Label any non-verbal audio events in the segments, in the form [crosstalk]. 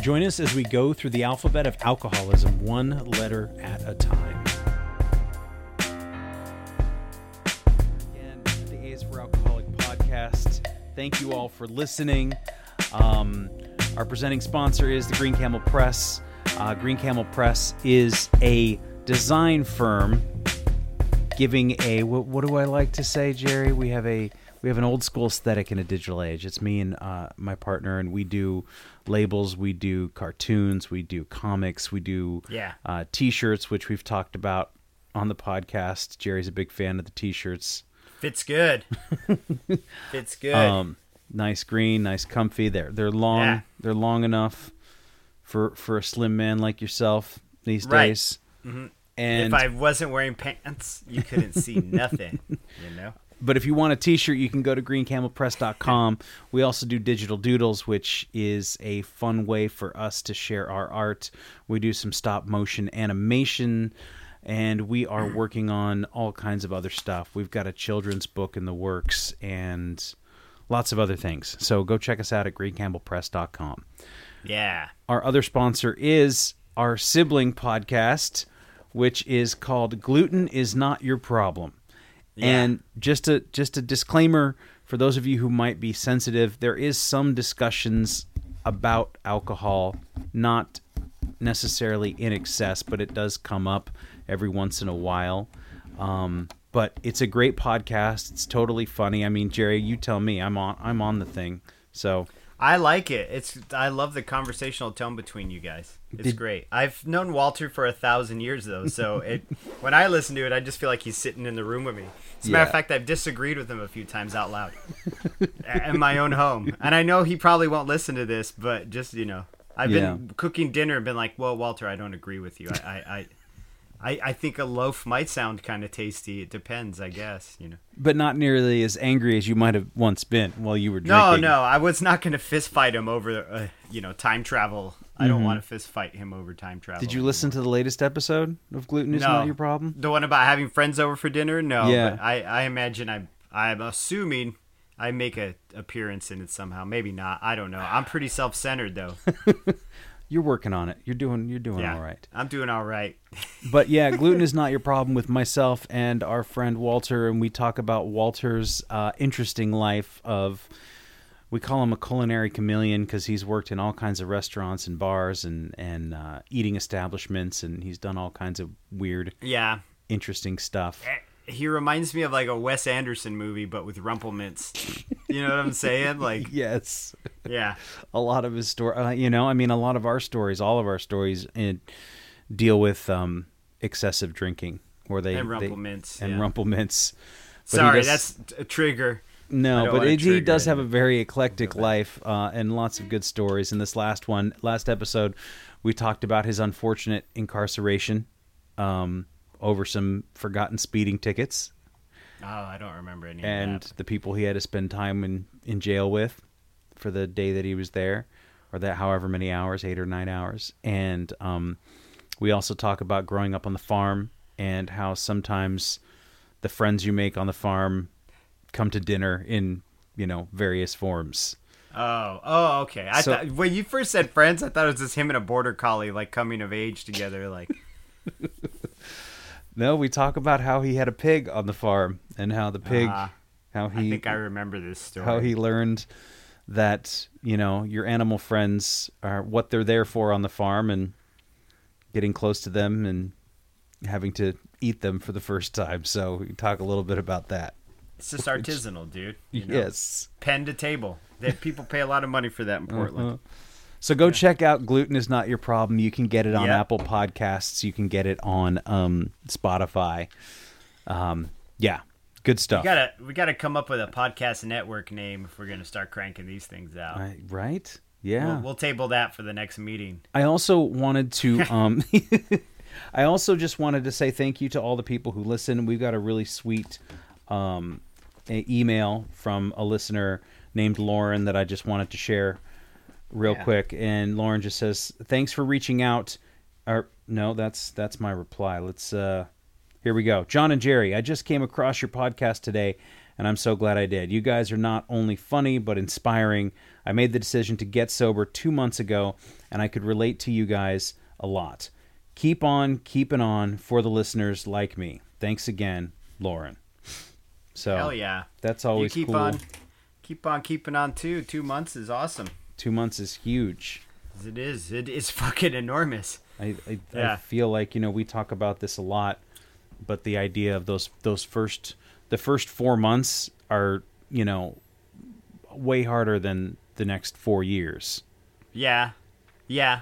Join us as we go through the alphabet of alcoholism one letter at a time. Again, the A is for Alcoholic podcast. Thank you all for listening. Um, our presenting sponsor is the Green Camel Press. Uh, Green Camel Press is a design firm giving a what, what do I like to say, Jerry? We have a we have an old school aesthetic in a digital age. It's me and uh, my partner, and we do labels, we do cartoons, we do comics, we do Yeah. uh, t-shirts, which we've talked about on the podcast. Jerry's a big fan of the t-shirts. Fits good. [laughs] Fits good. Um, nice green, nice comfy. They're they're long. Yeah. They're long enough for for a slim man like yourself these Right. days. Mhm. And if I wasn't wearing pants, you couldn't see nothing, you know? But if you want a t-shirt, you can go to greencamelpress.com. We also do digital doodles, which is a fun way for us to share our art. We do some stop motion animation and we are working on all kinds of other stuff. We've got a children's book in the works and lots of other things. So go check us out at greencamelpress.com. Yeah. Our other sponsor is our sibling podcast, which is called Gluten is Not Your Problem. And just a just a disclaimer for those of you who might be sensitive, there is some discussions about alcohol, not necessarily in excess, but it does come up every once in a while. Um, but it's a great podcast. It's totally funny. I mean, Jerry, you tell me. I'm on. I'm on the thing. So I like it. It's I love the conversational tone between you guys. It's Did- great. I've known Walter for a thousand years though, so [laughs] it when I listen to it, I just feel like he's sitting in the room with me. As a matter of fact, I've disagreed with him a few times out loud in my own home, and I know he probably won't listen to this, but just you know, I've Yeah. been cooking dinner and been like, "Well, Walter, I don't agree with you. I, I, I, I, I think a loaf might sound kind of tasty. It depends, I guess. You know." but not nearly as angry as you might have once been while you were drinking. no, no, I was not going to fist fight him over, uh, you know, time travel. I don't want to fist fight him over time travel. Mm-hmm. Did you listen to the latest episode of Gluten is No. Not Your Problem? the one about having friends over for dinner? No, Yeah. but I, I imagine I, I'm assuming I make a appearance in it somehow. Maybe not. I don't know. I'm pretty self-centered though. [laughs] You're working on it. You're doing you're doing Yeah, all right. I'm doing all right. [laughs] But yeah, gluten is not your problem with myself and our friend Walter, and we talk about Walter's uh, interesting life of. We call him a culinary chameleon because he's worked in all kinds of restaurants and bars and and uh, eating establishments, and he's done all kinds of weird, Yeah. interesting stuff. Eh, He reminds me of like a Wes Anderson movie, but with Rumple Minze. You know what I'm saying? Like, [laughs] Yes, yeah, [laughs] a lot of his story. Uh, you know, I mean, a lot of our stories, all of our stories, in, deal with um, excessive drinking, where they and they- Rumple Minze. and yeah. Rumple Minze. But Sorry, does- that's a trigger. No, but it, he does have a very eclectic life uh, and lots of good stories. In this last one, last episode, we talked about his unfortunate incarceration um, over some forgotten speeding tickets Oh, I don't remember any and of that. the people he had to spend time in, in jail with for the day that he was there, or that however many hours, eight or nine hours. And um, we also talk about growing up on the farm and how sometimes the friends you make on the farm come to dinner in you know various forms. Oh, oh, okay. I So- thought when you first said friends, I thought it was just him and a border collie like coming of age together. Like, [laughs] No, we talk about how he had a pig on the farm and how the pig, Ah, how he. I think I remember this story. how he learned that you know your animal friends are what they're there for on the farm and getting close to them and having to eat them for the first time. So we can talk a little bit about that. It's just artisanal, dude. you know? Yes. Pen to table. That people pay a lot of money for that in Portland. Uh-huh. So go check out Gluten is Not Your Problem. You can get it on. Apple Podcasts. You can get it on um, Spotify. Um, yeah, good stuff. We gotta we gotta come up with a podcast network name if we're gonna start cranking these things out. I- right? Yeah. We'll, we'll table that for the next meeting. I also wanted to [laughs] um [laughs] I also just wanted to say thank you to all the people who listen. We've got a really sweet um email from a listener named Lauren that I just wanted to share real Yeah. quick and Lauren just says thanks for reaching out or no, that's that's my reply. Let's uh here we go. John and Jerry, I just came across your podcast today and I'm so glad I did. You guys are not only funny but inspiring. I made the decision to get sober 2 months ago and I could relate to you guys a lot. Keep on keeping on for the listeners like me. Thanks again, Lauren. So Hell yeah! that's You always keep cool. on, keep on keeping on too. Two months is awesome. 2 months is huge. It is. It is [laughs] fucking enormous. I, I, I Yeah. feel like you know we talk about this a lot, but the idea of those those first the first four months are you know way harder than the next four years. Yeah, yeah.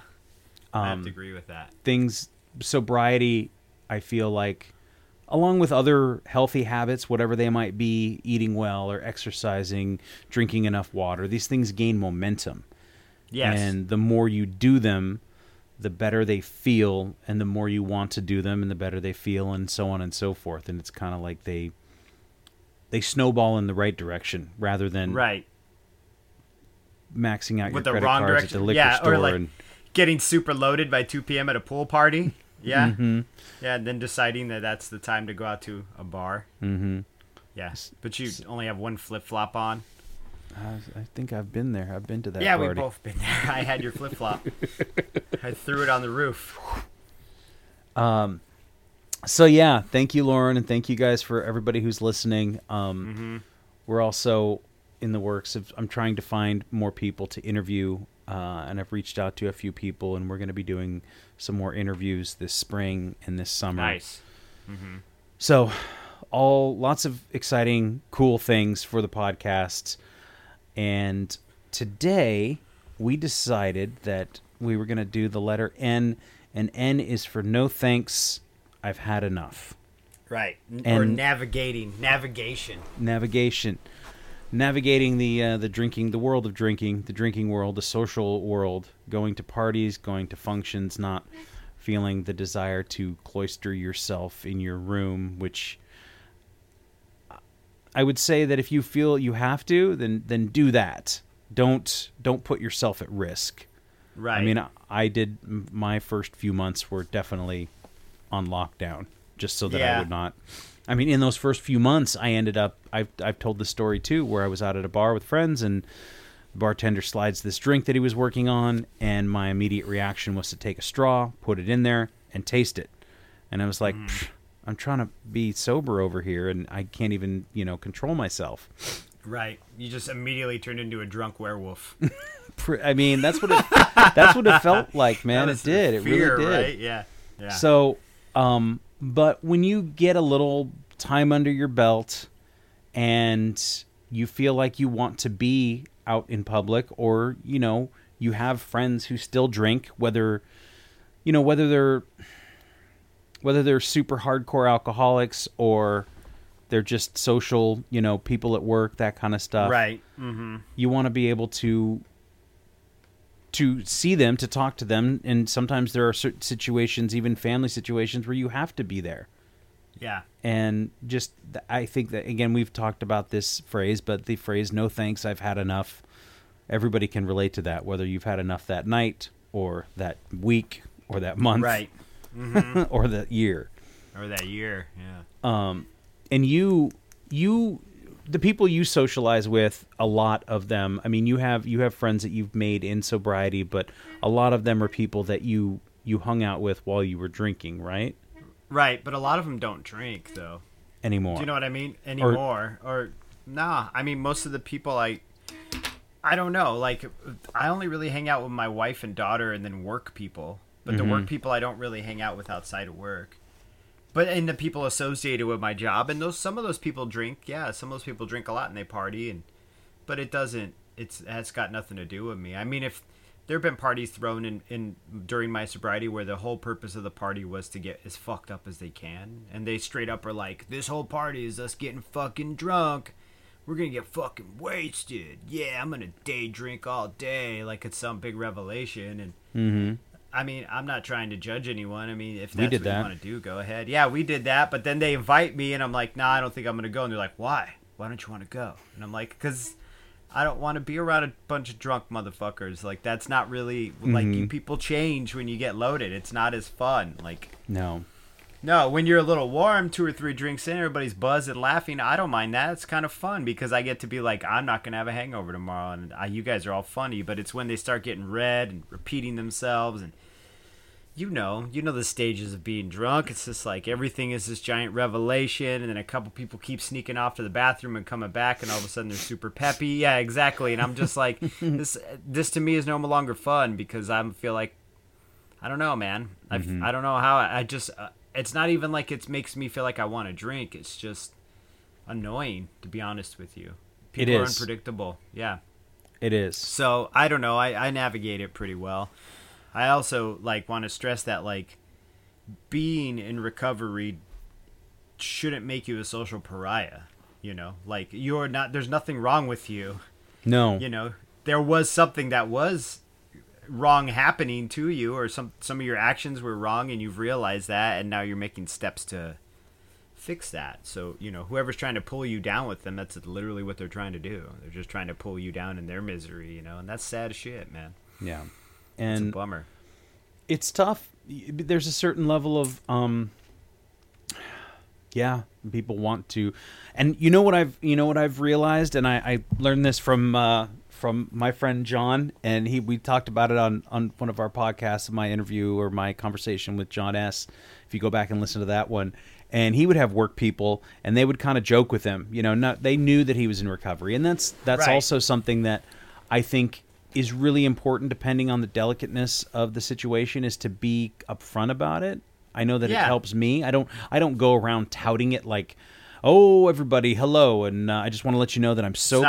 I have Um, to agree with that. things sobriety, I feel like, along with other healthy habits, whatever they might be, eating well or exercising, drinking enough water, these things gain momentum. Yes. And the more you do them, the better they feel, and the more you want to do them, and the better they feel, and so on and so forth. And it's kind of like they they snowball in the right direction rather than right. maxing out With your the credit wrong cards direction. at the liquor yeah, store. or like and getting super loaded by 2 p.m. at a pool party. [laughs] Yeah. Mhm. Yeah, and then deciding that that's the time to go out to a bar. Mhm. Yeah, but you only have one flip flop on. I, I think I've been there. I've been to that yeah, party. we've both been there. [laughs] I had your flip flop. [laughs] I threw it on the roof. Um, so yeah, thank you, Lauren, and thank you guys for everybody who's listening. Um, Mm-hmm. We're also in the works of. I'm trying to find more people to interview, uh, and I've reached out to a few people, and we're going to be doing some more interviews this spring and this summer. Nice. So, all lots of exciting, cool things for the podcast. And today we decided that we were going to do the letter N, and N is for no thanks. I've had enough. Right. N- or navigating, navigation. Navigation, navigating the uh, the drinking, the world of drinking, the drinking world, the social world, going to parties, going to functions, not feeling the desire to cloister yourself in your room, which I would say that if you feel you have to, then then do that. Don't don't put yourself at risk. Right. I mean, I, did my first few months were definitely on lockdown, just so that I would not. I mean, in those first few months, I ended up. I've I've told the story too, where I was out at a bar with friends, and the bartender slides this drink that he was working on, and my immediate reaction was to take a straw, put it in there, and taste it, and I was like. Mm. "Pfft, I'm trying to be sober over here, and I can't even, you know, control myself. right. You just immediately turned into a drunk werewolf. [laughs] I mean, that's what it, that's what it felt [laughs] like, man. It It is the did. It really did. Right? Yeah. Yeah. So, um, but when you get a little time under your belt and you feel like you want to be out in public or, you know, you have friends who still drink, whether, you know, whether they're, whether they're super hardcore alcoholics or they're just social, you know, people at work, that kind of stuff right. Mm-hmm. you want to be able to to see them to talk to them and sometimes there are certain situations even family situations where you have to be there Yeah. and just i think that again we've talked about this phrase but the phrase no thanks i've had enough everybody can relate to that whether you've had enough that night or that week or that month Right. [laughs] or that year Or that year. Yeah. um, and you you the people you socialize with a lot of them i mean you have you have friends that you've made in sobriety but a lot of them are people that you you hung out with while you were drinking right Right. But a lot of them don't drink though. anymore Do you know what I mean? Anymore. Or, nah. I mean, most of the people I. I don't know. Like, I only really hang out with my wife and daughter, and then work people. But the Mm-hmm. work people I don't really hang out with outside of work. but and the people associated with my job and those some of those people drink. Yeah, some of those people drink a lot and they party and but it doesn't it's it's got nothing to do with me. I mean, if there have been parties thrown in, in during my sobriety where the whole purpose of the party was to get as fucked up as they can, and they straight up are like, "This whole party is us getting fucking drunk. We're gonna get fucking wasted. Yeah, I'm gonna day drink all day, like it's some big revelation." And Mm-hmm. I mean, I'm not trying to judge anyone. I mean, if that's what that. you want to do, go ahead. Yeah, we did that, but then they invite me, and I'm like, Nah, I don't think I'm gonna go. And they're like, Why? Why don't you want to go? And I'm like, Because I don't want to be around a bunch of drunk motherfuckers. Like that's not really like you Mhm. people change when you get loaded. It's not as fun. Like No. No, when you're a little warm, two or three drinks in, everybody's buzzed and laughing. I don't mind that. It's kind of fun because I get to be like, I'm not gonna have a hangover tomorrow, and I, you guys are all funny. But it's when they start getting red and repeating themselves, and you know, you know the stages of being drunk. It's just like everything is this giant revelation, and then a couple people keep sneaking off to the bathroom and coming back, and all of a sudden they're super peppy. Yeah, exactly. And I'm just like, [laughs] this, this to me is no longer fun because I feel like I don't know, man. I Mhm. I don't know how. I, I just uh, it's not even like it makes me feel like I want to drink. It's just annoying to be honest with you. It People are unpredictable. Yeah. It is. So I don't know. I, I navigate it pretty well. I also like want to stress that like being in recovery shouldn't make you a social pariah. You know, like you're not. There's nothing wrong with you No. you know there was something that was wrong happening to you or some some of your actions were wrong and you've realized that and now you're making steps to fix that so you know whoever's trying to pull you down with them that's literally what they're trying to do they're just trying to pull you down in their misery you know and that's sad as shit man Yeah. it's a And bummer it's tough. There's a certain level of um yeah, people want to and you know what I've you know what I've realized and I, I learned this from uh from my friend John and he we talked about it on on one of our podcasts my interview or my conversation with John S if you go back and listen to that one and he would have work people and they would kind of joke with him you know not they knew that he was in recovery and that's that's Right. also something that I think is really important depending on the delicateness of the situation is to be upfront about it. I know that Yeah. it helps me. I don't I don't go around touting it like, "Oh, everybody, hello," and uh, I just want to let you know that I'm sober.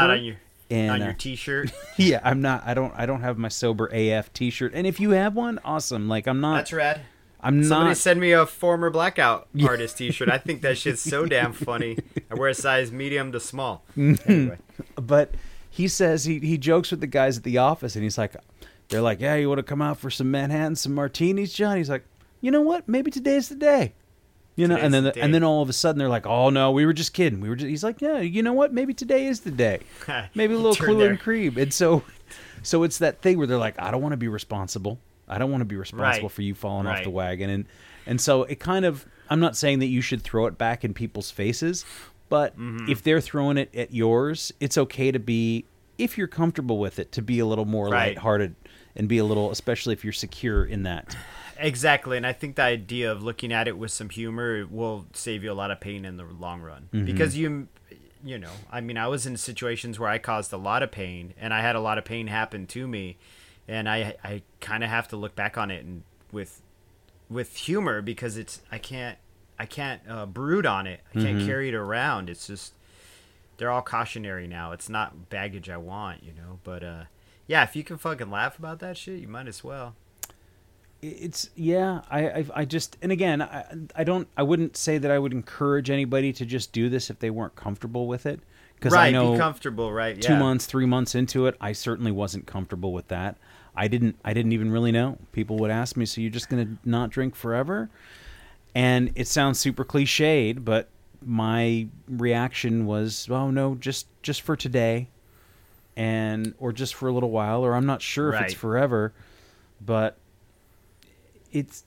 It's on your and, uh, t-shirt [laughs] yeah, I'm not. I don't. I don't have my sober AF T-shirt. And if you have one, awesome. Like I'm not. that's rad I'm Somebody not. send me a former blackout [laughs] artist T-shirt. I think that shit's so damn funny. I wear a size medium to small. [laughs] Anyway, but he says he he jokes with the guys at the office, and he's like, they're like, "Yeah, you want to come out for some Manhattan, some martinis, John?" He's like, "You know what? Maybe today's the day." You know, and then the the, and then all of a sudden they're like, "Oh no, we were just kidding. We were just." He's like, "Yeah, you know what? Maybe today is the day. [laughs] Maybe a little Kahlua and Cream." And so, so it's that thing where they're like, "I don't want to be responsible. I don't want to be responsible Right. for you falling off the wagon." And and so it kind of. I'm not saying that you should throw it back in people's faces, but Mm-hmm. if they're throwing it at yours, it's okay to be if you're comfortable with it to be a little more Right. lighthearted and be a little, especially if you're secure in that. Exactly, and I think the idea of looking at it with some humor will save you a lot of pain in the long run. Because you, you know, I mean, I was in situations where I caused a lot of pain, and I had a lot of pain happen to me, and I, I kind of have to look back on it and with, with humor because it's I can't, I can't uh, brood on it. I can't carry it around. It's just they're all cautionary now. It's not baggage I want, you know. But uh, yeah, if you can fucking laugh about that shit, you might as well. It's yeah, I I, I just and again, I I don't I wouldn't say that I would encourage anybody to just do this if they weren't comfortable with it because right, I know be comfortable, right? two yeah. months, three months into it, I certainly wasn't comfortable with that. I didn't I didn't even really know. People would ask me, "So you're just going to not drink forever?" And it sounds super cliched, but my reaction was, "Oh no, just just for today." And or just for a little while or I'm not sure if it's forever, but it's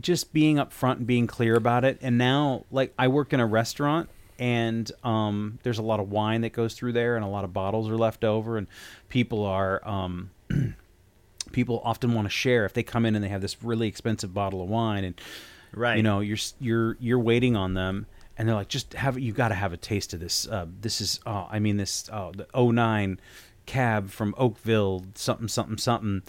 just being upfront and being clear about it. And now, like, I work in a restaurant, and um, there's a lot of wine that goes through there, and a lot of bottles are left over, and people are um, [clears throat] people often want to share if they come in and they have this really expensive bottle of wine, and Right. you know you're you're you're waiting on them. And they're like, just have you got to have a taste of this. Uh, this is, oh, I mean, this oh, the 09 cab from Oakville, something, something, something.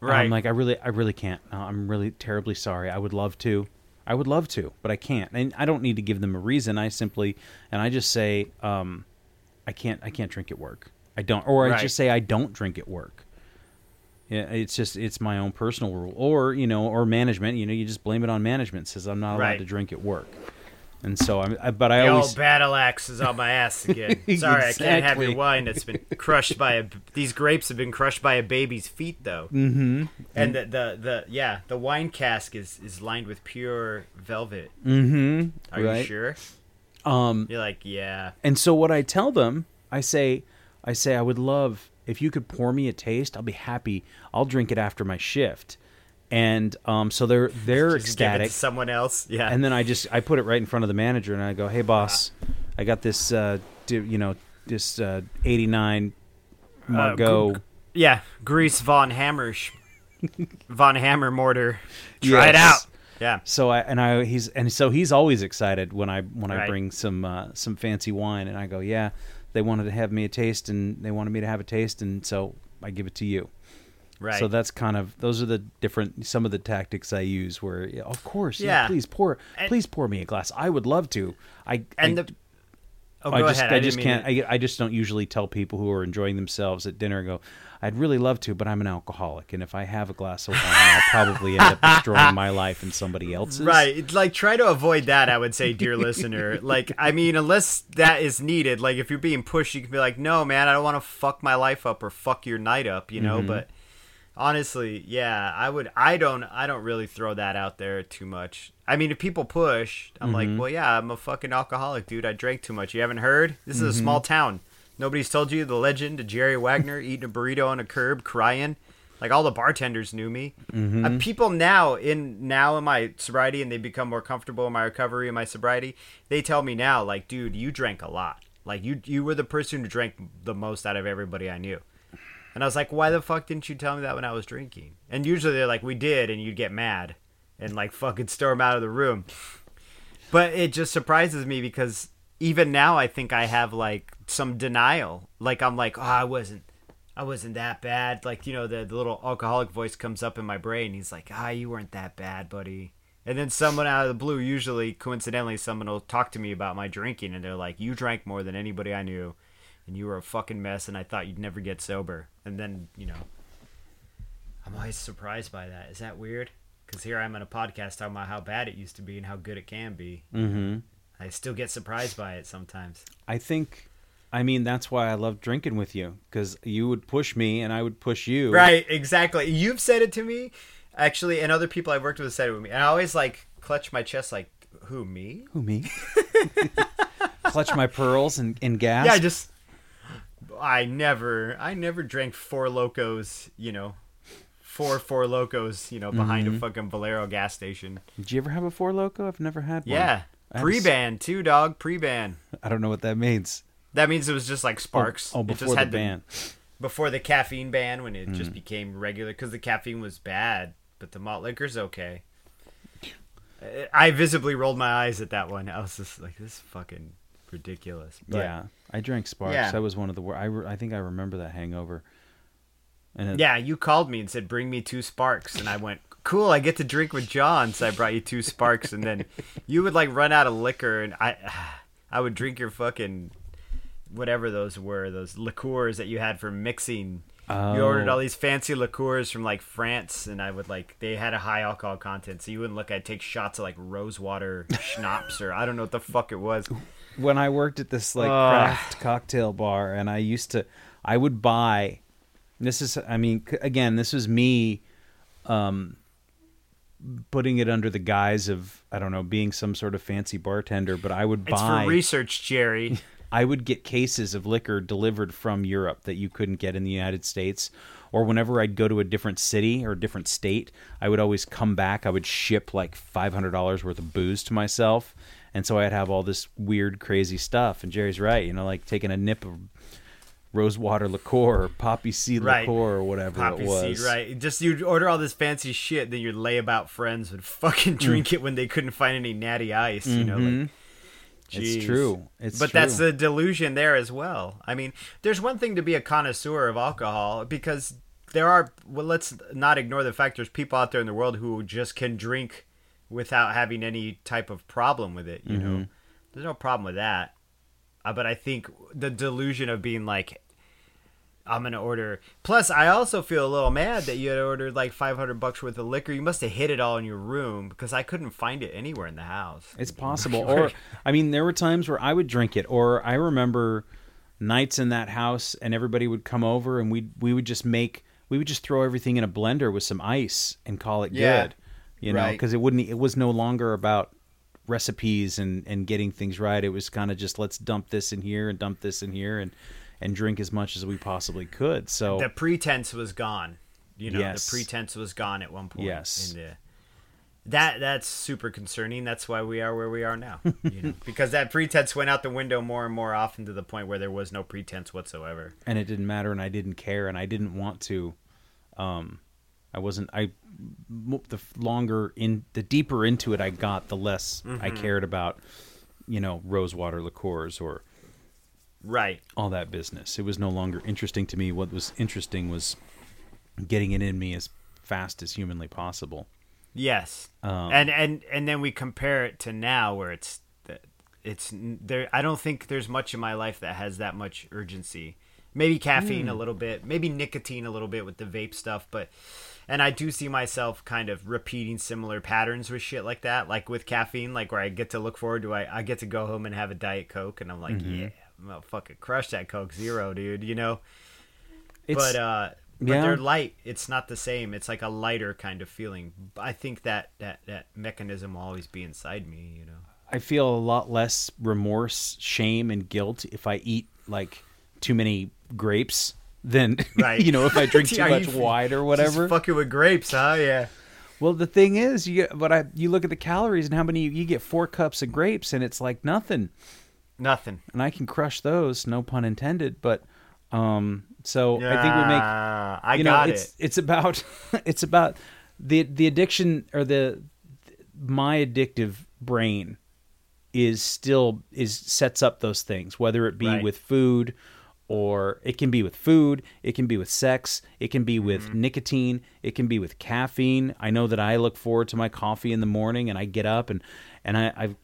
And I'm like, I really, I really can't. Uh, I'm really terribly sorry. I would love to. I would love to, but I can't, and I don't need to give them a reason. I simply and I just say, um, I can't. I can't drink at work. I don't, or I Right. just say I don't drink at work. Yeah, it's just it's my own personal rule, or you know, or management. You know, you just blame it on management. Says I'm not allowed Right. to drink at work, and so I'm. I, but I The always old battle axe is on my ass again. [laughs] Sorry, I can't have your wine that's been crushed by a. These grapes have been crushed by a baby's feet, though. Mm-hmm. And the, the the yeah, the wine cask is is lined with pure velvet. mm-hmm, Are you sure? Um, You're like, yeah. And so what I tell them, I say, I say, I would love if you could pour me a taste. I'll be happy. I'll drink it after my shift. And um, so they're they're [laughs] Just ecstatic. someone else. Yeah. And then I just I put it right in front of the manager and I go, Hey boss, I got this, uh, di- you know, this uh, '89 Margaux. G- yeah, Grease Von Hammer, sh- Von Hammer mortar. Try it out. Yeah. So I and I he's and so he's always excited when I when I bring some uh, some fancy wine and I go yeah they wanted to have me a taste and they wanted me to have a taste and so I give it to you Right. so that's kind of those are the different some of the tactics I use where yeah, of course yeah, Yeah. please pour And- please pour me a glass I would love to I and I, the. Oh, I just ahead. I, didn't just can't I, I just don't usually tell people who are enjoying themselves at dinner go I'd really love to but I'm an alcoholic and if I have a glass of wine I'll probably end up destroying my life and somebody else's Right. It's like try to avoid that, I would say, dear listener. Like, I mean, unless that is needed, like if you're being pushed, you can be like, no, man, I don't want to fuck my life up or fuck your night up, you Mm-hmm. know? But honestly, yeah, I would I don't I don't really throw that out there too much. I mean, if people push, I'm like, Mm-hmm. well, yeah, I'm a fucking alcoholic, dude. I drank too much. You haven't heard? This is a Mm-hmm. small town. Nobody's told you the legend of Jerry Wagner eating a burrito on a curb, crying. Like all the bartenders knew me. Mm-hmm. Uh, people now in now in my sobriety and they become more comfortable in my recovery and my sobriety. They tell me now, like, dude, you drank a lot. Like you you were the person who drank the most out of everybody I knew. And I was like, why the fuck didn't you tell me that when I was drinking? And usually they're like, we did, and you'd get mad and like fucking storm out of the room. But it just surprises me because even now I think I have like some denial. Like I'm like, oh, I wasn't, I wasn't that bad. Like you know, the, the little alcoholic voice comes up in my brain. He's like, ah, you weren't that bad, buddy. And then someone out of the blue, usually coincidentally, someone will talk to me about my drinking, and they're like, you drank more than anybody I knew, and you were a fucking mess, and I thought you'd never get sober. And then you know, I'm always surprised by that. Is that weird? Because here I'm on a podcast talking about how bad it used to be and how good it can be. mm-hmm. I still get surprised by it sometimes. I think, I mean, that's why I love drinking with you because you would push me and I would push you. Right, exactly. You've said it to me, actually, and other people I've worked with have said it with me. And I always like clutch my chest, like, who, me? Who me? [laughs] Clutch my pearls and, and gas. Yeah, I just. I never, I never drank Four Lokos, you know, four Four Lokos, you know, behind Mm-hmm. a fucking Valero gas station. Did you ever have a Four Loko? I've never had one. Yeah, have a pre-ban, too, dog. Pre ban. [laughs] I don't know what that means. That means it was just like Sparks. Oh, It before just the had ban. before the caffeine ban when it Mm. just became regular because the caffeine was bad, but the malt liquor's okay. [sighs] I visibly rolled my eyes at that one. I was just like, "This fucking ridiculous." But, yeah, I drank Sparks. Yeah. That was one of the. wor- I, re- I think I remember that hangover. And it, yeah. You called me and said, "Bring me two sparks," and I went, "Cool, I get to drink with John." So I brought you two sparks, and then [laughs] you would like run out of liquor, and I, [sighs] I would drink your fucking whatever those were, those liqueurs that you had for mixing. You ordered Oh. all these fancy liqueurs from like France, and I would like they had a high alcohol content, so you wouldn't look. I'd take shots of like rose water schnapps or I don't know what the fuck it was. When I worked at this like craft cocktail bar, and I used to, I would buy. This is, I mean, again, this was me, um, putting it under the guise of I don't know, being some sort of fancy bartender. But I would It's buy. for research, Jerry. [laughs] I would get cases of liquor delivered from Europe that you couldn't get in the United States. Or whenever I'd go to a different city or a different state, I would always come back. I would ship like five hundred dollars worth of booze to myself, and so I'd have all this weird, crazy stuff. And Jerry's right, you know, like taking a nip of rosewater liqueur or poppy seed Right. liqueur or whatever Poppy it was. seed, right? Just you'd order all this fancy shit, then your layabout friends would fucking Mm. drink it when they couldn't find any natty ice. You know, like, It's true. It's but true. that's the delusion there as well. I mean, there's one thing to be a connoisseur of alcohol because there are. Well, let's not ignore the fact there's people out there in the world who just can drink without having any type of problem with it. You know, Mm-hmm. there's no problem with that. Uh, but I think the delusion of being like, I'm gonna order. Plus, I also feel a little mad that you had ordered like 500 bucks worth of liquor. You must have hid it all in your room because I couldn't find it anywhere in the house. It's possible. [laughs] Or I mean, there were times where I would drink it. Or I remember nights in that house, and everybody would come over, and we we would just make we would just throw everything in a blender with some ice and call it Yeah. good. You know, Right. because it wouldn't. It was no longer about recipes and and getting things right. It was kind of just let's dump this in here and dump this in here and and drink as much as we possibly could. So the pretense was gone. You know, Yes. the pretense was gone at one point. Yes. And, uh, that that's super concerning. That's why we are where we are now. You know, [laughs] because that pretense went out the window more and more often to the point where there was no pretense whatsoever. and it didn't matter and i didn't care and i didn't want to um i wasn't i the longer in the deeper into it i got the less i cared about you know rosewater liqueurs or Right. all that business it was no longer interesting to me what was interesting was getting it in me as fast as humanly possible Yes. Um, and and and then we compare it to now where it's it's there I don't think there's much in my life that has that much urgency. Maybe caffeine a little bit, maybe nicotine a little bit with the vape stuff, but and I do see myself kind of repeating similar patterns with shit like that, like with caffeine, like where I get to look forward to I, I get to go home and have a diet coke and I'm like, yeah, I'm gonna fucking crush that coke zero, dude, you know? it's but uh but yeah. they're light. It's not the same. It's like a lighter kind of feeling. I think that that that mechanism will always be inside me you know? I feel a lot less remorse, shame, and guilt if I eat like too many grapes than [laughs] Right. you know if I [laughs] drink too much wine or whatever. fucking with grapes huh yeah Well, the thing is, you get but I you look at the calories and how many you get four cups of grapes and it's like nothing, nothing and I can crush those, no pun intended. But um, so I think we make i you know got it's it it's about [laughs] it's about the the addiction or the my addictive brain is still is sets up those things whether it be Right. with food or it can be with food it can be with sex it can be with Mm-hmm. nicotine it can be with caffeine i know that i look forward to my coffee in the morning and i get up and and i i,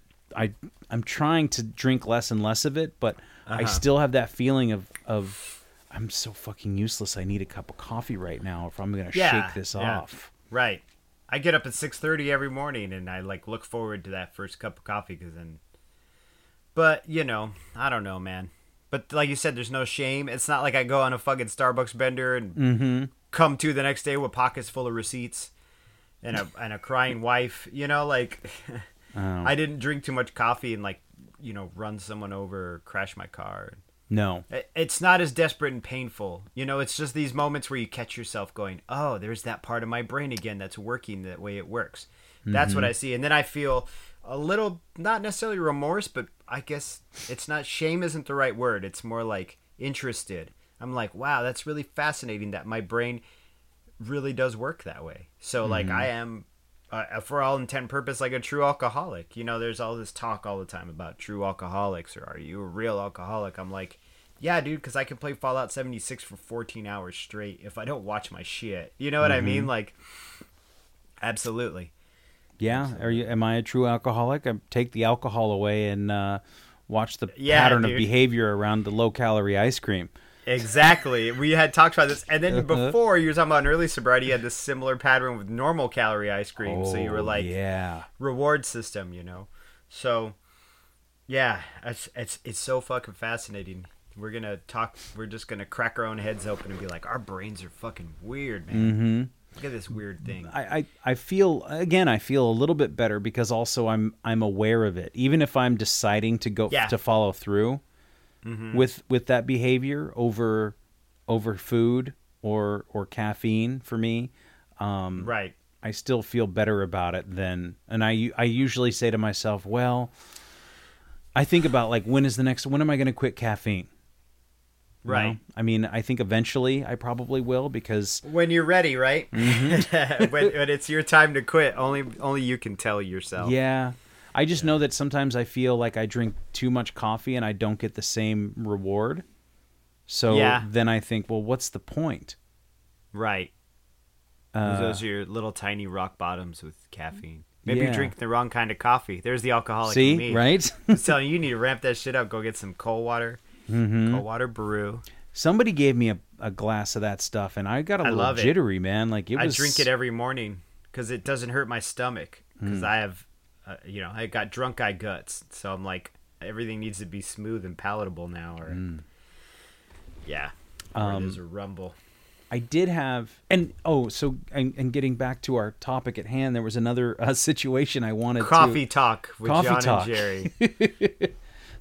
I i'm trying to drink less and less of it but i Uh-huh. still have that feeling of of i'm so fucking useless i need a cup of coffee right now if i'm gonna Yeah, shake this yeah. off right i get up at 6.30 every morning and i like look forward to that first cup of coffee because then but you know i don't know man but like you said there's no shame it's not like i go on a fucking starbucks bender and mm-hmm come to the next day with pockets full of receipts and a and a crying wife. You know, like [laughs] Oh. I didn't drink too much coffee and like you know run someone over or crash my car. no It's not as desperate and painful. You know, it's just these moments where you catch yourself going, "Oh, there's that part of my brain again that's working the way it works." That's what I see, and then I feel a little not necessarily remorse, but I guess it's not shame isn't the right word. It's more like interested. I'm like, wow, that's really fascinating that my brain really does work that way. So like mm-hmm. I am uh, uh, for all intent and purpose like a true alcoholic. You know, there's all this talk all the time about true alcoholics or are you a real alcoholic? I'm like, yeah, dude, because I can play Fallout 76 for 14 hours straight if I don't watch my shit. You know what I mean? Mm-hmm. Like, absolutely. Yeah, are you? Am I a true alcoholic? I take the alcohol away and uh, watch the Yeah, pattern of behavior around the low calorie ice cream. Exactly. We had talked about this, and then Uh-huh. before you were talking about an early sobriety, you had this similar pattern with normal calorie ice cream. so you were Oh, like, yeah, reward system, you know. So, yeah, it's it's it's so fucking fascinating. We're gonna talk. We're just gonna crack our own heads open and be like, our brains are fucking weird, man. hmm Look at this weird thing. I, I I feel again. I feel a little bit better because also I'm I'm aware of it. Even if I'm deciding to go Yeah. to follow through with with that behavior over over food or or caffeine for me, um, Right. I still feel better about it than and I I usually say to myself, well, I think about like when is the next when am I going to quit caffeine? You know? Right. I mean, I think eventually I probably will because When you're ready, right? Mm-hmm. [laughs] when, when it's your time to quit, only only you can tell yourself. yeah, I just know that sometimes I feel like I drink too much coffee and I don't get the same reward. So Yeah. then I think, well, what's the point? Right. Uh, Those are your little tiny rock bottoms with caffeine. Maybe Yeah. you're drinking the wrong kind of coffee. There's the alcoholic in me. Right? I'm telling you, you need to ramp that shit up. Go get some cold water, Mm-hmm. cold water brew. Somebody gave me a, a glass of that stuff, and I got a I little jittery, man. Like it was. I drink it every morning because it doesn't hurt my stomach. Because Hmm. I have, uh, you know, I got drunk eye guts, so I'm like everything needs to be smooth and palatable now. Or yeah, or. Um, there's a rumble. I did have, and oh, so and, and getting back to our topic at hand, there was another uh, [laughs] situation I wanted Coffee to. talk with Coffee John talk. and Jerry. [laughs]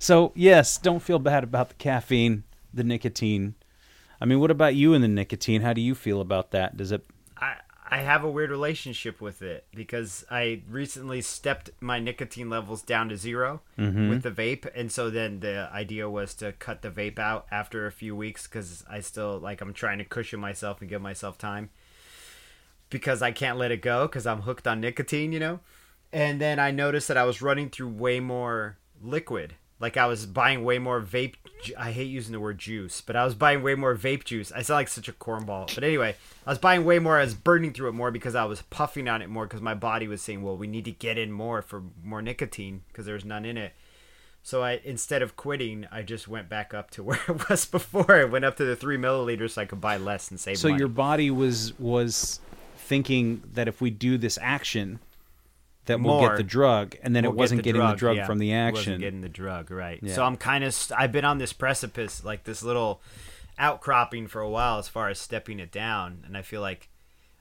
So yes, don't feel bad about the caffeine, the nicotine. I mean, what about you and the nicotine? How do you feel about that? Does it? I I have a weird relationship with it because I recently stepped my nicotine levels down to 0 Mm-hmm. with the vape, and so then the idea was to cut the vape out after a few weeks because I still like I'm trying to cushion myself and give myself time because I can't let it go because I'm hooked on nicotine, you know. And then I noticed that I was running through way more liquid. Like I was buying way more vape. ju- I hate using the word juice, but I was buying way more vape juice. I sound like such a cornball. But anyway, I was buying way more. I was burning through it more because I was puffing on it more because my body was saying, "Well, we need to get in more for more nicotine because there's none in it." So I instead of quitting, I just went back up to [laughs] where it was before. I went up to the three milliliters so I could buy less and save money So money. your body was was thinking that if we do this action, that we'll get the drug, and then We'll it wasn't getting the drug, drug yeah. from the action. Wasn't getting the drug, right? Yeah. So I'm kind of st- I've been on this precipice, like this little outcropping for a while, as far as stepping it down, and I feel like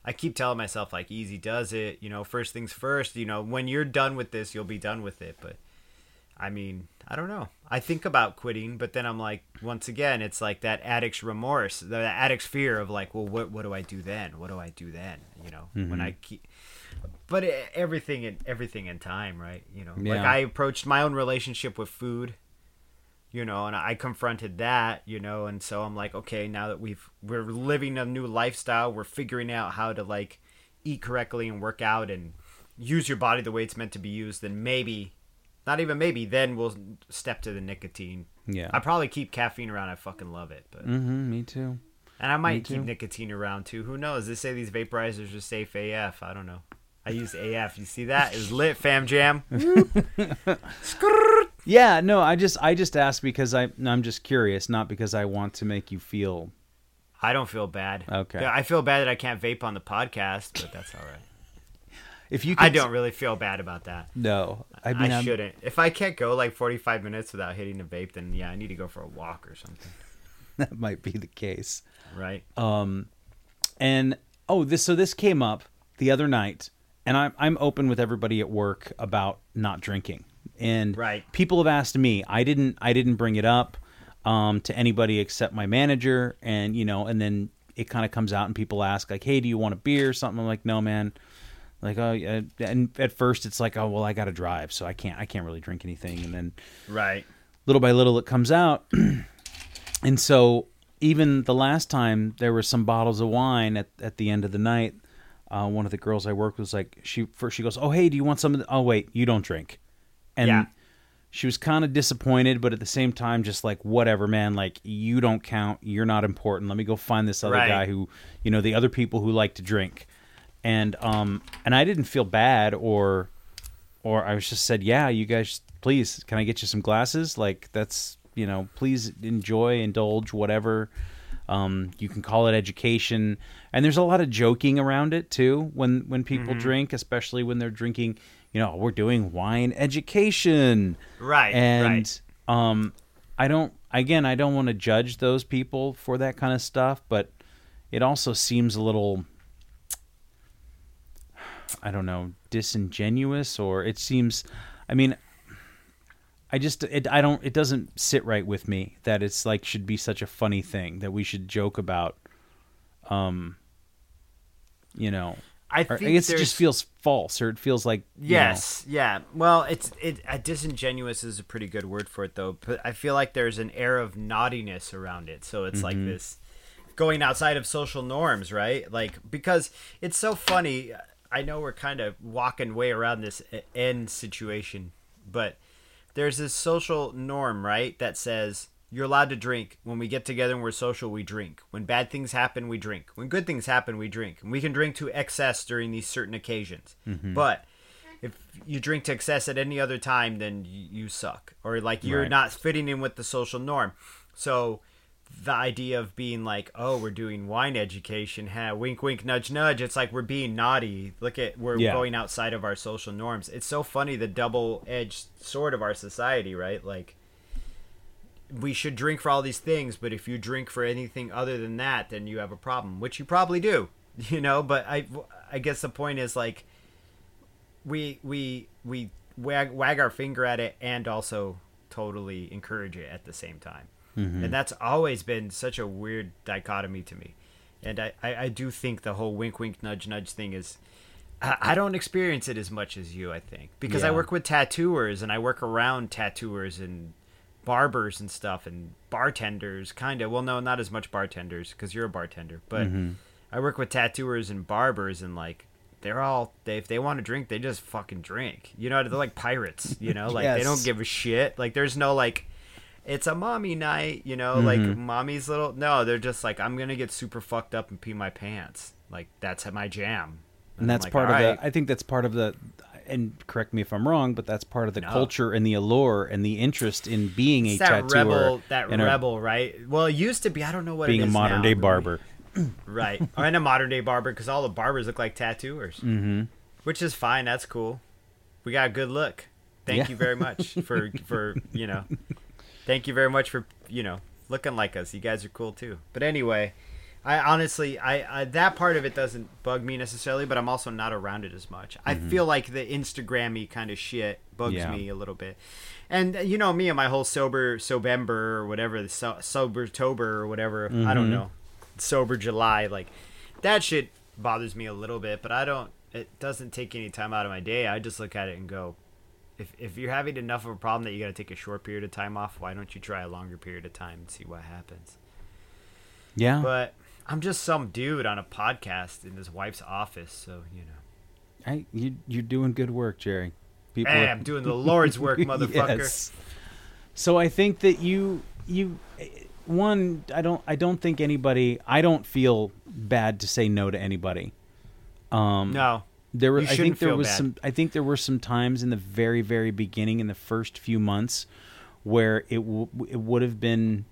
I keep telling myself like easy does it, you know, first things first, you know, when you're done with this, you'll be done with it, but I mean, I don't know. I think about quitting, but then I'm like, once again, it's like that addict's remorse, the addict's fear of like, well, what what do I do then? What do I do then? You know, when mm-hmm. I keep. But it, everything in everything in time, right? You know, like I approached my own relationship with food, you know, and I confronted that, you know, and so I'm like, okay, now that we've we're living a new lifestyle, we're figuring out how to like eat correctly and work out and use your body the way it's meant to be used, then maybe, not even maybe, then we'll step to the nicotine. Yeah. I probably keep caffeine around. I fucking love it, but mm-hmm, me too. and I might keep nicotine around too. Who knows? They say these vaporizers are safe AF. I don't know. I use AF. You see that? It was lit, fam jam. [laughs] Yeah, no, I just I just asked because I I'm just curious, not because I want to make you feel. I don't feel bad. Okay. I feel bad that I can't vape on the podcast, but that's all right. [laughs] If you, I don't really feel bad about that. No, I I, mean I'm- shouldn't. If I can't go like 45 minutes without hitting a vape, then yeah, I need to go for a walk or something. [laughs] that might be the case. Right? Um, and oh, this so this came up the other night, and I'm I'm open with everybody at work about not drinking, and Right. people have asked me. I didn't I didn't bring it up um, to anybody except my manager, and you know, and then it kind of comes out, and people ask like, "Hey, do you want a beer?" or something. I'm like, "No, man." Like, oh, yeah. and at first it's like, oh, well, I got to drive, so I can't, I can't really drink anything, and then Right. little by little it comes out [clears throat] and so even the last time there were some bottles of wine at, at the end of the night uh, one of the girls i worked with was like she first she goes oh hey do you want some of the oh wait you don't drink and Yeah. she was kind of disappointed but at the same time just like whatever man like you don't count you're not important let me go find this other Right. guy who you know the other people who like to drink and um and i didn't feel bad or or I was just said, "Yeah, you guys, please, can I get you some glasses? Like that's you know, please enjoy, indulge, whatever. Um, you can call it education, and there's a lot of joking around it too when when people drink, especially when they're drinking. You know, we're doing wine education, Right. and right. um, I don't. Again, I don't want to judge those people for that kind of stuff, but it also seems a little I don't know, disingenuous or it seems I mean I just it I don't it doesn't sit right with me that it's like should be such a funny thing that we should joke about um you know I think I guess it just feels false or it feels like you know, Yes, yeah. Well, it's it uh, disingenuous is a pretty good word for it though. But I feel like there's an air of naughtiness around it, so it's like this going outside of social norms, right? Like because it's so funny. I know we're kind of walking way around this end situation, but there's this social norm, right, that says you're allowed to drink. When we get together and we're social, we drink. When bad things happen, we drink. When good things happen, we drink. And we can drink to excess during these certain occasions. Mm-hmm. But if you drink to excess at any other time, then you, you suck, or like you're Right. not fitting in with the social norm. So the idea of being like, oh, we're doing wine education, ha, wink, wink, nudge, nudge. It's like we're being naughty. Look at we're Yeah. going outside of our social norms. It's so funny the double-edged sword of our society, right? Like we should drink for all these things, but if you drink for anything other than that, then you have a problem, which you probably do, [laughs] you know. But I, I guess the point is like, we we we wag wag our finger at it and also totally encourage it at the same time, Mm-hmm. and that's always been such a weird dichotomy to me. And I, I, I do think the whole wink wink nudge nudge thing is I I don't experience it as much as you, I think, because I work with tattooers and I work around tattooers and barbers and stuff and bartenders, kind of. Well, no, not as much bartenders because you're a bartender, but mm-hmm. I work with tattooers and barbers and like they're all they if they want to drink, they just fucking drink. You know, they're like pirates. You know, like they don't give a shit. Like there's no like. It's a mommy night, you know, like mommy's little. No, they're just like, I'm gonna get super fucked up and pee my pants. Like that's my jam. and that's like, part of "Alright." the i think that's part of the and correct me if i'm wrong but that's part of the No. culture and the allure and the interest in being a It's that tattooer rebel, that and a- rebel, right? Well, it used to be. I don't know what being a modern now, day barber [clears throat] right? Or in a modern day barber because all the barbers look like tattooers, mm-hmm. which is fine. That's cool. We got a good look. Thank Yeah. you very much for [laughs] for you know. Thank you very much for you know looking like us. You guys are cool too. But anyway, I honestly, I, I that part of it doesn't bug me necessarily, but I'm also not around it as much. I feel like the Instagrammy kind of shit bugs Yeah. me a little bit. And uh, you know me and my whole sober Sobember or whatever the so, sober Tober or whatever I don't know sober July like that shit bothers me a little bit, but I don't. It doesn't take any time out of my day. I just look at it and go, if if you're having enough of a problem that you got to take a short period of time off, why don't you try a longer period of time and see what happens? yeah But I'm just some dude on a podcast in his wife's office, so you know. I, you, you're doing good work jerry people Hey, are- I'm doing the [laughs] Lord's work, motherfucker. Yes. So I think that you you one I don't I don't think anybody I don't feel bad to say no to anybody. Um No, there were I think there was bad. some I think there were some times in the very very beginning in the first few months where it w- it would have been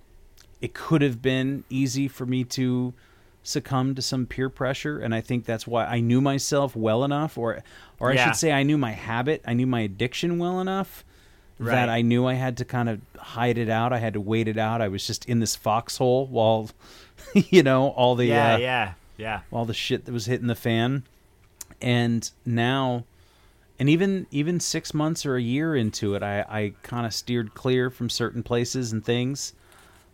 it could have been easy for me to succumb to some peer pressure and I think that's why I knew myself well enough or or I should say I knew my habit, I knew my addiction well enough Right. that I knew I had to kind of hide it out. I had to wait it out. I was just in this foxhole while [laughs] you know all the yeah, uh, yeah, yeah. all the shit that was hitting the fan and now and even even six months or a year into it i i kind of steered clear from certain places and things.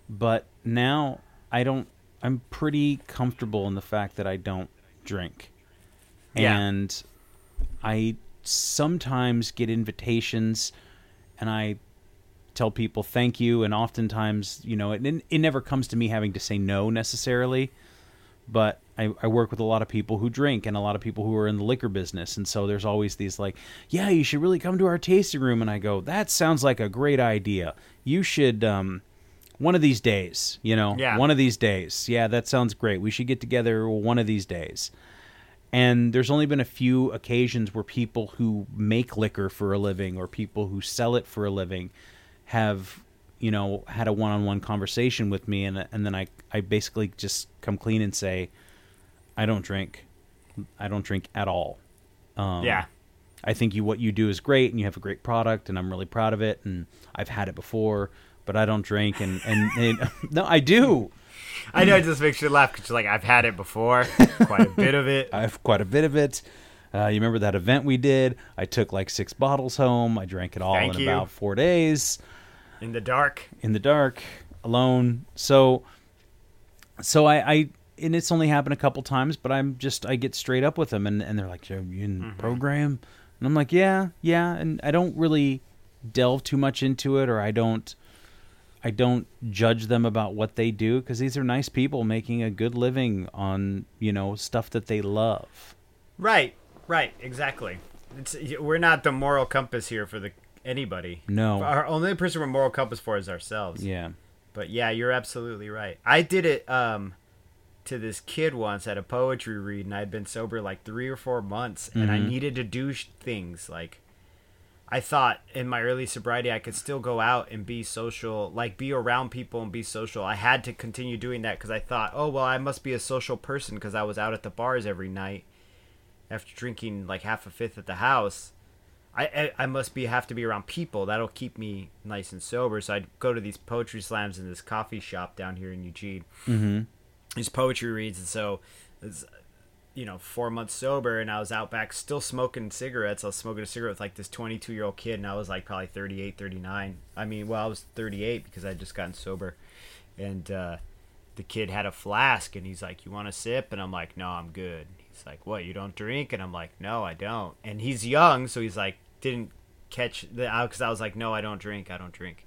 But now i don't i'm pretty comfortable in the fact that i don't drink. Yeah. and i sometimes get invitations and i tell people thank you and oftentimes you know it, it never comes to me having to say no necessarily. But I, I work with a lot of people who drink and a lot of people who are in the liquor business. And so there's always these like yeah you should really come to our tasting room. And i go that sounds like a great idea. You should um one of these days you know Yeah. one of these days. Yeah that sounds great. We should get together one of these days. And there's only been a few occasions where people who make liquor for a living or people who sell it for a living have you know had a one-on-one conversation with me. And and then I I basically just come clean and say I don't drink. I don't drink at all. Um, yeah. I think you what you do is great and you have a great product and I'm really proud of it and I've had it before, but I don't drink and and, [laughs] and no, I do. I know it just makes you laugh because you're like, I've had it before, quite a bit of it. [laughs] I have quite a bit of it. Uh, you remember that event we did? I took like six bottles home. I drank it all Thank in you. about four days In the dark. in the dark, alone. So, so I, I and it's only happened a couple times, but I'm just I get straight up with them, and and they're like, you in Mm-hmm. the program?" And I'm like, "Yeah, yeah," and I don't really delve too much into it, or I don't. I don't judge them about what they do because these are nice people making a good living on you know stuff that they love. Right, right, exactly. It's we're not the moral compass here for the anybody. No. our only person we're moral compass for is ourselves. Yeah. But yeah, you're absolutely right. I did it. Um, to this kid once at a poetry read, and I'd been sober like three or four months, and I Mhm. needed to do sh- things like. I thought in my early sobriety I could still go out and be social, like be around people and be social. I had to continue doing that because I thought, oh well, I must be a social person because I was out at the bars every night after drinking like half a fifth at the house. I, I I must be have to be around people. That'll keep me nice and sober. So I'd go to these poetry slams in this coffee shop down here in Eugene. Mm-hmm. These poetry reads, and so you know four months sober, and I was out back still smoking cigarettes. I was smoking a cigarette with like this 22 year old kid, and I was like probably 38, 39. I mean, well, I was 38 because I would just gotten sober, and uh, the kid had a flask, and he's like, "You want a sip?" And I'm like, "No, I'm good." He's like, "What? You don't drink?" And I'm like, "No, I don't." And he's young, so he's like, didn't catch the because I was like, "No, I don't drink. I don't drink."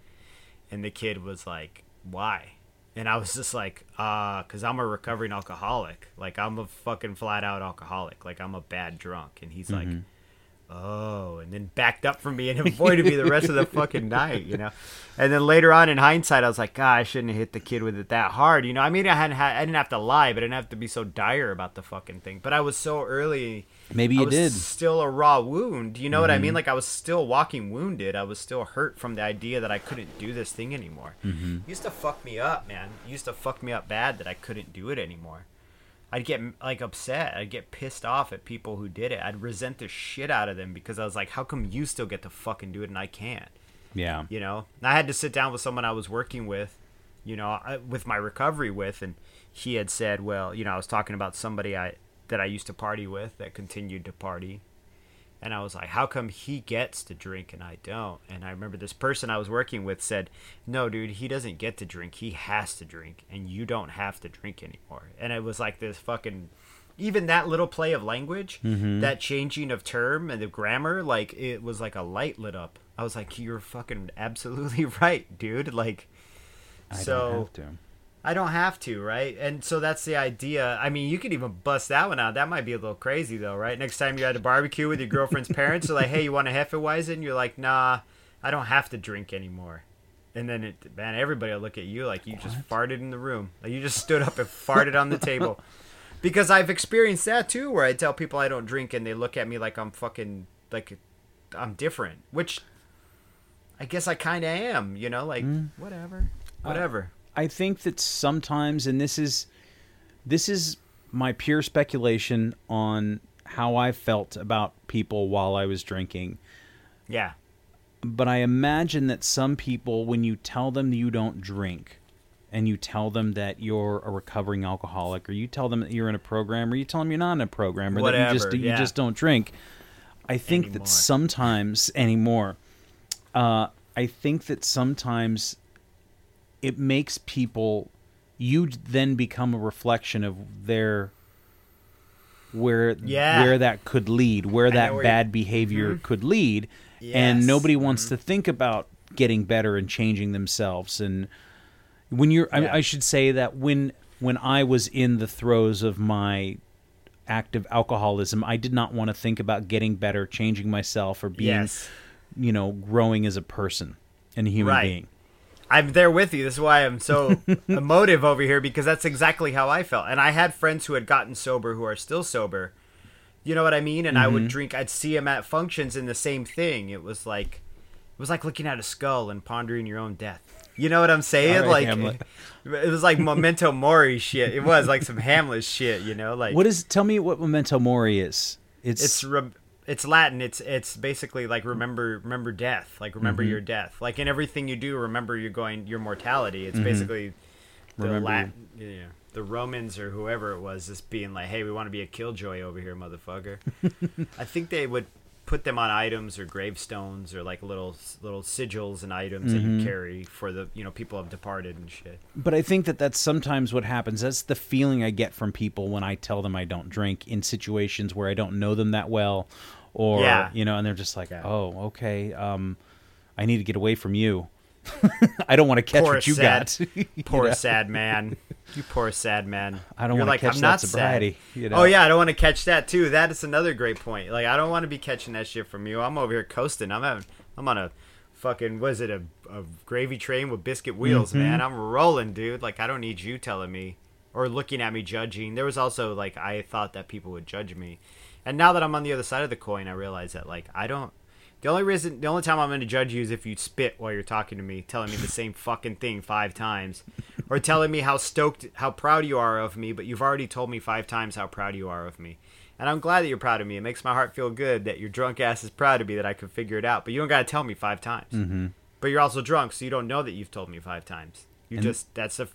And the kid was like, "Why?" And I was just like, uh, cause I'm a recovering alcoholic. Like I'm a fucking flat out alcoholic. Like I'm a bad drunk. And he's like, oh, and then backed up from me and [laughs] avoided me the rest of the [laughs] fucking night, you know. And then later on in hindsight, I was like, God, I shouldn't have hit the kid with it that hard, you know. I mean, I hadn't, had, I didn't have to lie, but I didn't have to be so dire about the fucking thing. But I was so early. Maybe you was did. still a raw wound. You know what I mean? Like I was still walking wounded. I was still hurt from the idea that I couldn't do this thing anymore. Mm-hmm. It used to fuck me up, man. It used to fuck me up bad that I couldn't do it anymore. I'd get like upset. I'd get pissed off at people who did it. I'd resent the shit out of them because I was like, how come you still get to fucking do it and I can't? Yeah. You know, and I had to sit down with someone I was working with, you know, I- with my recovery with, and he had said, well, you know, I was talking about somebody I that I used to party with that continued to party, and I was like, how come he gets to drink and I don't? And I remember this person I was working with said, no, dude, he doesn't get to drink. He has to drink, and you don't have to drink anymore. And it was like this fucking. Even that little play of language, mm-hmm. that changing of term and the grammar, like it was like a light lit up. I was like, "You're fucking absolutely [laughs] right, dude." Like, I so don't have to. I don't have to, right? And so that's the idea. I mean, you could even bust that one out. That might be a little crazy, though, right? Next time you're at a barbecue with your girlfriend's [laughs] parents, they're like, "Hey, you want a Hefeweizen?" You're like, "Nah, I don't have to drink anymore." And then, it, man, everybody will look at you like you just farted in the room, like you just stood up and farted on the table. [laughs] Because I've experienced that too, where I tell people I don't drink, and they look at me like I'm fucking like I'm different, which I guess I kind of am. You know, like mm. whatever, uh, whatever. I think that sometimes, and this is this is my pure speculation on how I felt about people while I was drinking. yeah. But I imagine that some people, when you tell them you don't drink, and you tell them that you're a recovering alcoholic, or you tell them that you're in a program, or you tell them you're not in a program, or that you just Whatever, you just don't drink. I think Anymore. that sometimes anymore, uh, I think that sometimes it makes people you then become a reflection of their where Yeah. where that could lead, where know that where you- bad behavior mm-hmm. could lead, Yes. and nobody wants mm-hmm. to think about getting better and changing themselves. And when you're, Yeah. I, I should say that when when I was in the throes of my active alcoholism, I did not want to think about getting better, changing myself, or being, Yes. you know, growing as a person and a human Right. being. I'm there with you. This is why I'm so [laughs] emotive over here because that's exactly how I felt. And I had friends who had gotten sober who are still sober. You know what I mean? And I Mm-hmm. would drink. I'd see them at functions in the same thing. It was like, it was like looking at a skull and pondering your own death. You know what I'm saying? Right, like, Hamlet. it was like memento [laughs] mori shit. It was like some Hamlet shit. You know, like What is? Tell me what memento mori is. It's, it's re- it's Latin. It's it's basically like remember remember death. Like remember Mm-hmm. your death. Like in everything you do, remember you're going your mortality. It's basically the Mm-hmm. Remember Latin. Yeah, the Romans or whoever it was just being like, hey, we want to be a killjoy over here, motherfucker. [laughs] I think they would put them on items or gravestones or like little little sigils and items that Mm-hmm. you carry for the you know people have departed and shit. but I think that that's sometimes what happens. That's the feeling I get from people when I tell them I don't drink in situations where I don't know them that well, or Yeah. you know, and they're just like. "Oh, okay, um, I need to get away from you. [laughs] I don't want to catch Poor what you sad, got." [laughs] You poor know? sad man. [laughs] You poor sad man. I don't You're wanna like, catch I'm that not sobriety, you know? Oh yeah, I don't want to catch that too. That is another great point. Like I don't want to be catching that shit from you. I'm over here coasting. I'm having. I'm on a fucking. Was it a, a gravy train with biscuit wheels, Mm-hmm. man? I'm rolling, dude. Like I don't need you telling me or looking at me judging. There was also like I thought that people would judge me. And now that I'm on the other side of the coin, I realize that like I don't the only reason the only time I'm going to judge you is if you spit while you're talking to me, telling me the same fucking thing 5 times or telling me how stoked how proud you are of me, but you've already told me 5 times how proud you are of me. And I'm glad that you're proud of me. It makes my heart feel good that your drunk ass is proud of me that I could figure it out. But you don't got to tell me 5 times. Mm-hmm. But you're also drunk, so you don't know that you've told me 5 times. You And- just that's a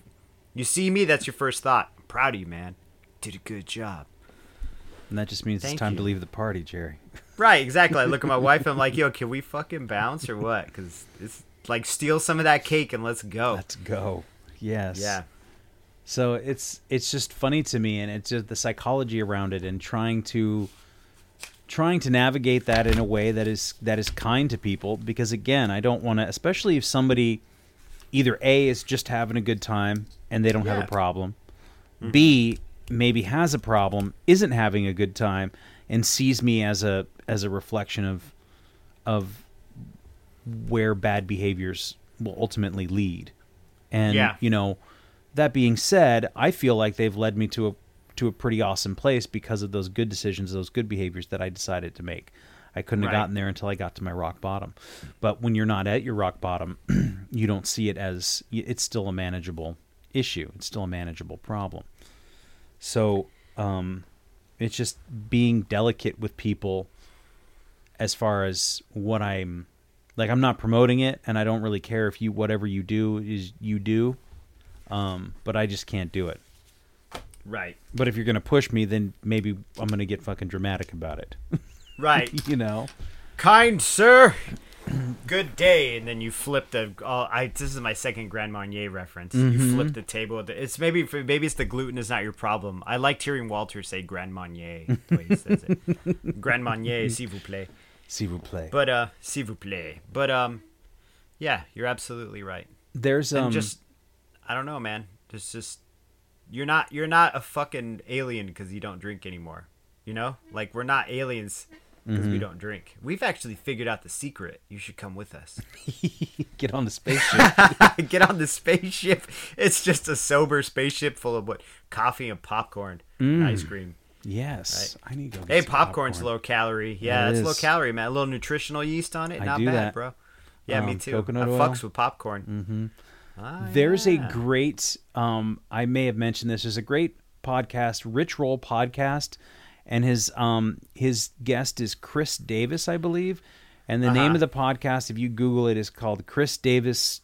you see me, that's your first thought. I'm proud of you, man. Did a good job. And that just means Thank it's time you. to leave the party, Jerry. [laughs] Right, exactly. I look at my wife and I'm like, yo, can we fucking bounce or what? Because it's like steal some of that cake and let's go. Let's go. Yes. yeah. So it's it's just funny to me, and it's just the psychology around it, and trying to trying to navigate that in a way that is that is kind to people. Because again, I don't want to, especially if somebody either a is just having a good time and they don't have a problem, mm-hmm. b maybe has a problem, isn't having a good time, and sees me as a as a reflection of of where bad behaviors will ultimately lead. And Yeah. you know, that being said, I feel like they've led me to a to a pretty awesome place because of those good decisions, those good behaviors that I decided to make. I couldn't have gotten there until I got to my rock bottom. But when you're not at your rock bottom, [clears throat] you don't see it as it's still a manageable issue. It's still a manageable problem. So, um, it's just being delicate with people as far as what I'm like I'm not promoting it and I don't really care if you whatever you do is you do um but I just can't do it. Right. But if you're to push me then maybe I'm to get fucking dramatic about it. [laughs] Right. you know. kind sir. Good day, and then you flip the. Oh, I this is my second Grand Marnier reference. You Mm-hmm. flip the table. It's maybe maybe it's the gluten is not your problem. I liked hearing Walter say Grand Marnier. The way he says it. [laughs] Grand Marnier, s'il vous plaît. S'il vous plaît. But uh, s'il vous plaît. But um, yeah, you're absolutely right. There's um and just I don't know, man. Just just you're not you're not a fucking alien because you don't drink anymore. You know, like we're not aliens because Mm-hmm. we don't drink. We've actually figured out the secret. You should come with us. [laughs] get on the spaceship. [laughs] Get on the spaceship. It's just a sober spaceship full of what coffee and popcorn, and ice cream. yes. I need to Hey, popcorn's popcorn. low calorie. Yeah, It that's low calorie, man. A little nutritional yeast on it. I Not do bad, that. bro. Yeah, me Um, too. coconut I oil. fucks with popcorn. Mm-hmm. There's a great um I may have mentioned this. There's a great podcast, Rich Roll podcast, and his um his guest is Chris Davis, I believe. And the name Uh-huh. of the podcast, if you Google it, is called Chris Davis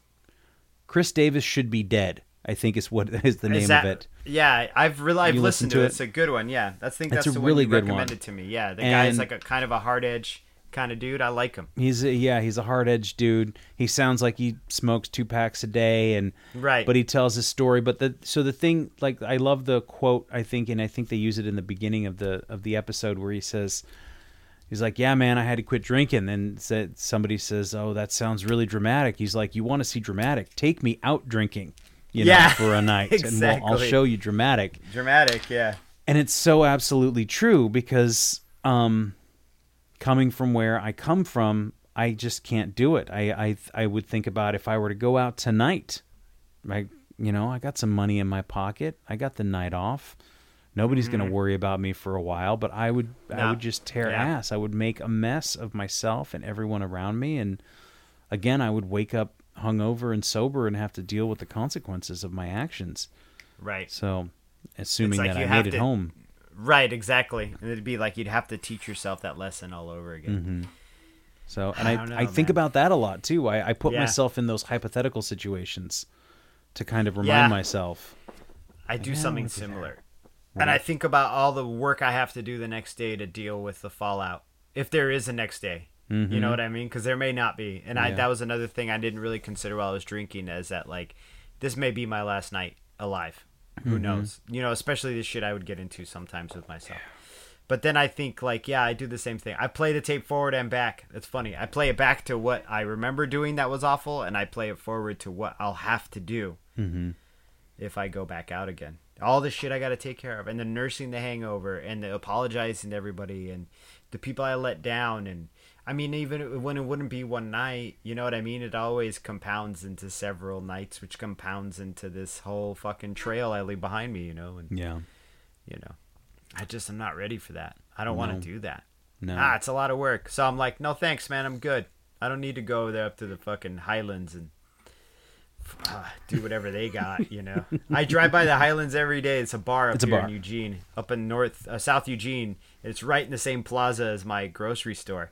Chris Davis Should Be Dead, I think is what [laughs] is the name Is that- of it. Yeah, I've really I've listened to it. it? It's a good one. Yeah, that's I think It's that's a the really good one. recommended to me. Yeah, the guy's And- like a kind of a hard edge kind of dude. I like him. He's a, yeah, he's a hard edged dude. He sounds like he smokes two packs a day, and Right. But he tells his story. But the so the thing, like I love the quote. I think, and I think they use it in the beginning of the of the episode where he says, "He's like, yeah, man, I had to quit drinking." Then said somebody says, "Oh, that sounds really dramatic." He's like, "You want to see dramatic? Take me out drinking." You know, Yeah, for a night, and we'll, I'll show you dramatic Dramatic, yeah. and it's so absolutely true because um coming from where I come from I just can't do it. I I I would think about if I were to go out tonight I you know I got some money in my pocket. I got the night off. Nobody's going to worry about me for a while but I would I would just tear Yeah. ass. I would make a mess of myself and everyone around me. And again I would wake up hungover and sober and have to deal with the consequences of my actions. Right. so assuming like that I made it home Right, exactly. And it'd be like you'd have to teach yourself that lesson all over again. So, and I I, know, I, think man. about that a lot too. I, I put Yeah. myself in those hypothetical situations to kind of remind Yeah. myself. I do Yeah, something look at that. similar. And I think about all the work I have to do the next day to deal with the fallout. If there is a next day. You know what I mean? Because there may not be. And I, Mm-hmm. That was another thing I didn't really consider while I was drinking is that, like, this may be my last night alive. Who Mm-hmm. knows? You know, especially the shit I would get into sometimes with myself. But then I think, like, yeah, I do the same thing. I play the tape forward and back. It's funny. I play it back to what I remember doing that was awful, and I play it forward to what I'll have to do. Mm-hmm. if I go back out again. All the shit I got to take care of, and the nursing the hangover, and the apologizing to everybody, and the people I let down, and I mean, even when it wouldn't be one night, you know what I mean? It always compounds into several nights, which compounds into this whole fucking trail I leave behind me, you know? And, Yeah. you know, I just, I'm not ready for that. I don't No. want to do that. No. Ah, it's a lot of work. So I'm like, no thanks, man. I'm good. I don't need to go there up to the fucking Highlands and uh, do whatever they got, you know. [laughs] I drive by the Highlands every day. It's a bar up It's a here bar. in Eugene, up in North uh, South Eugene. It's right in the same plaza as my grocery store.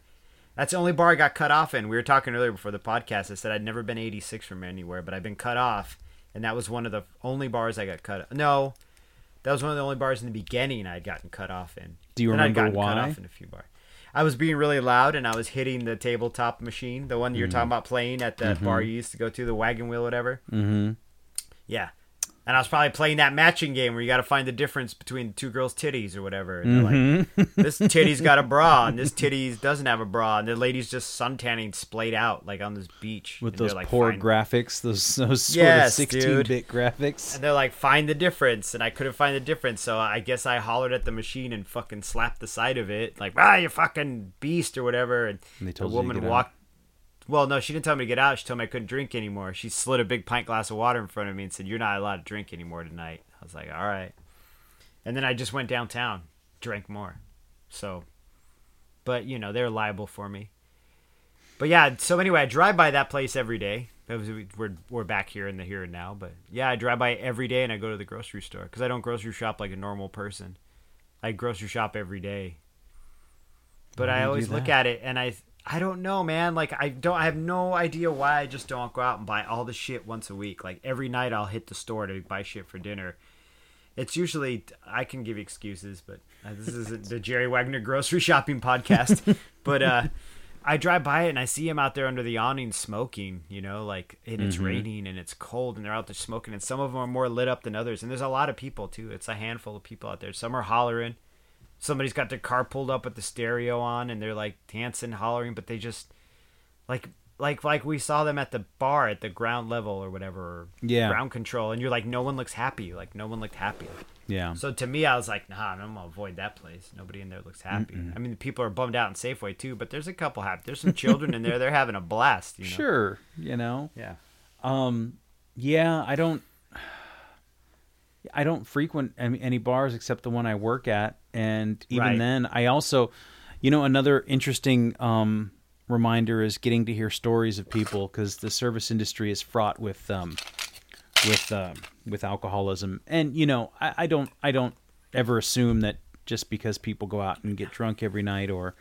That's the only bar I got cut off in. We were talking earlier before the podcast. I said I'd never been 86 from anywhere, but I've been cut off, and that was one of the only bars I got cut. Off. No, that was one of the only bars in the beginning I'd gotten cut off in. Do you Then I'd remember Cut why? off in a few bars. I was being really loud and I was hitting the tabletop machine, the one you're Mm. talking about playing at the bar you used to go to, the wagon wheel, whatever. Mm-hmm. Yeah. And I was probably playing that matching game where you got to find the difference between the two girls' titties or whatever. And they're like, Mm-hmm. this titty's got a bra [laughs] and this titty's doesn't have a bra, and the lady's just suntanning splayed out like on this beach With those like, poor "Find-" graphics, those those sort Yes, of 16-bit graphics. And they're like, find the difference, and I couldn't find the difference, so I guess I hollered at the machine and fucking slapped the side of it, like, ah, you fucking beast or whatever. And, And they the told you to woman out. Well, no, she didn't tell me to get out. She told me I couldn't drink anymore. She slid a big pint glass of water in front of me and said, "You're not allowed to drink anymore tonight." I was like, "All right." And then I just went downtown, drank more. So, but you know they're liable for me. But yeah, so anyway, I drive by that place every day. Was- We're we're back here in the here and now, but yeah, I drive by every day, and I go to the grocery store because I don't grocery shop like a normal person. I grocery shop every day. But Why I always look at it and I I don't know, man. Like I don't I have no idea why I just don't go out and buy all the shit once a week. Like every night I'll hit the store to buy shit for dinner. It's usually I can give excuses, but uh, this isn't [laughs] the Jerry Wagner grocery shopping podcast. [laughs] but uh I drive by it and I see him out there under the awning smoking, you know, like and it's Mhm. raining and it's cold and they're out there smoking and some of them are more lit up than others and there's a lot of people too. It's a handful of people out there. Some are hollering. Somebody's got their car pulled up with the stereo on and they're like dancing, hollering, but they just like like like we saw them at the bar at the ground level or whatever, Yeah. ground control, and you're like, no one looks happy. Like no one looked happy. Yeah. So to me, I was like, nah, I'm gonna avoid that place. Nobody in there looks happy. I mean, the people are bummed out in Safeway too, but there's a couple happy. There's some children in there. They're having a blast. You know? [laughs] Sure, you know. Yeah. Um, yeah, I don't. I don't frequent any bars except the one I work at, and even Right. then, I also, you know, another interesting um, reminder is getting to hear stories of people because the service industry is fraught with um, with um, with alcoholism, and you know, I, I don't I don't ever assume that just because people go out and get drunk every night or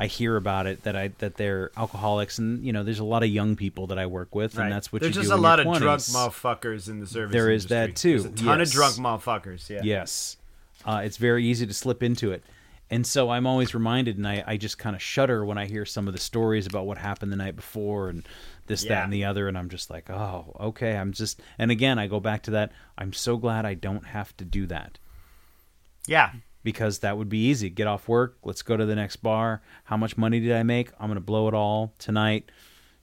I hear about it that I that they're alcoholics and you know there's a lot of young people that I work with Right. and that's what There's you just a lot of drunk 20s. motherfuckers in the service. There is that, too. There's a ton Yes. of drunk motherfuckers. Yeah. Yes. Uh, it's very easy to slip into it. And so I'm always reminded, and I, I just kind of shudder when I hear some of the stories about what happened the night before and this, that, and the other. And I'm just like, oh, okay. I'm just, and again, I go back to that. I'm so glad I don't have to do that Yeah. Because that would be easy. Get off work. Let's go to the next bar. How much money did I make? I'm going to blow it all tonight.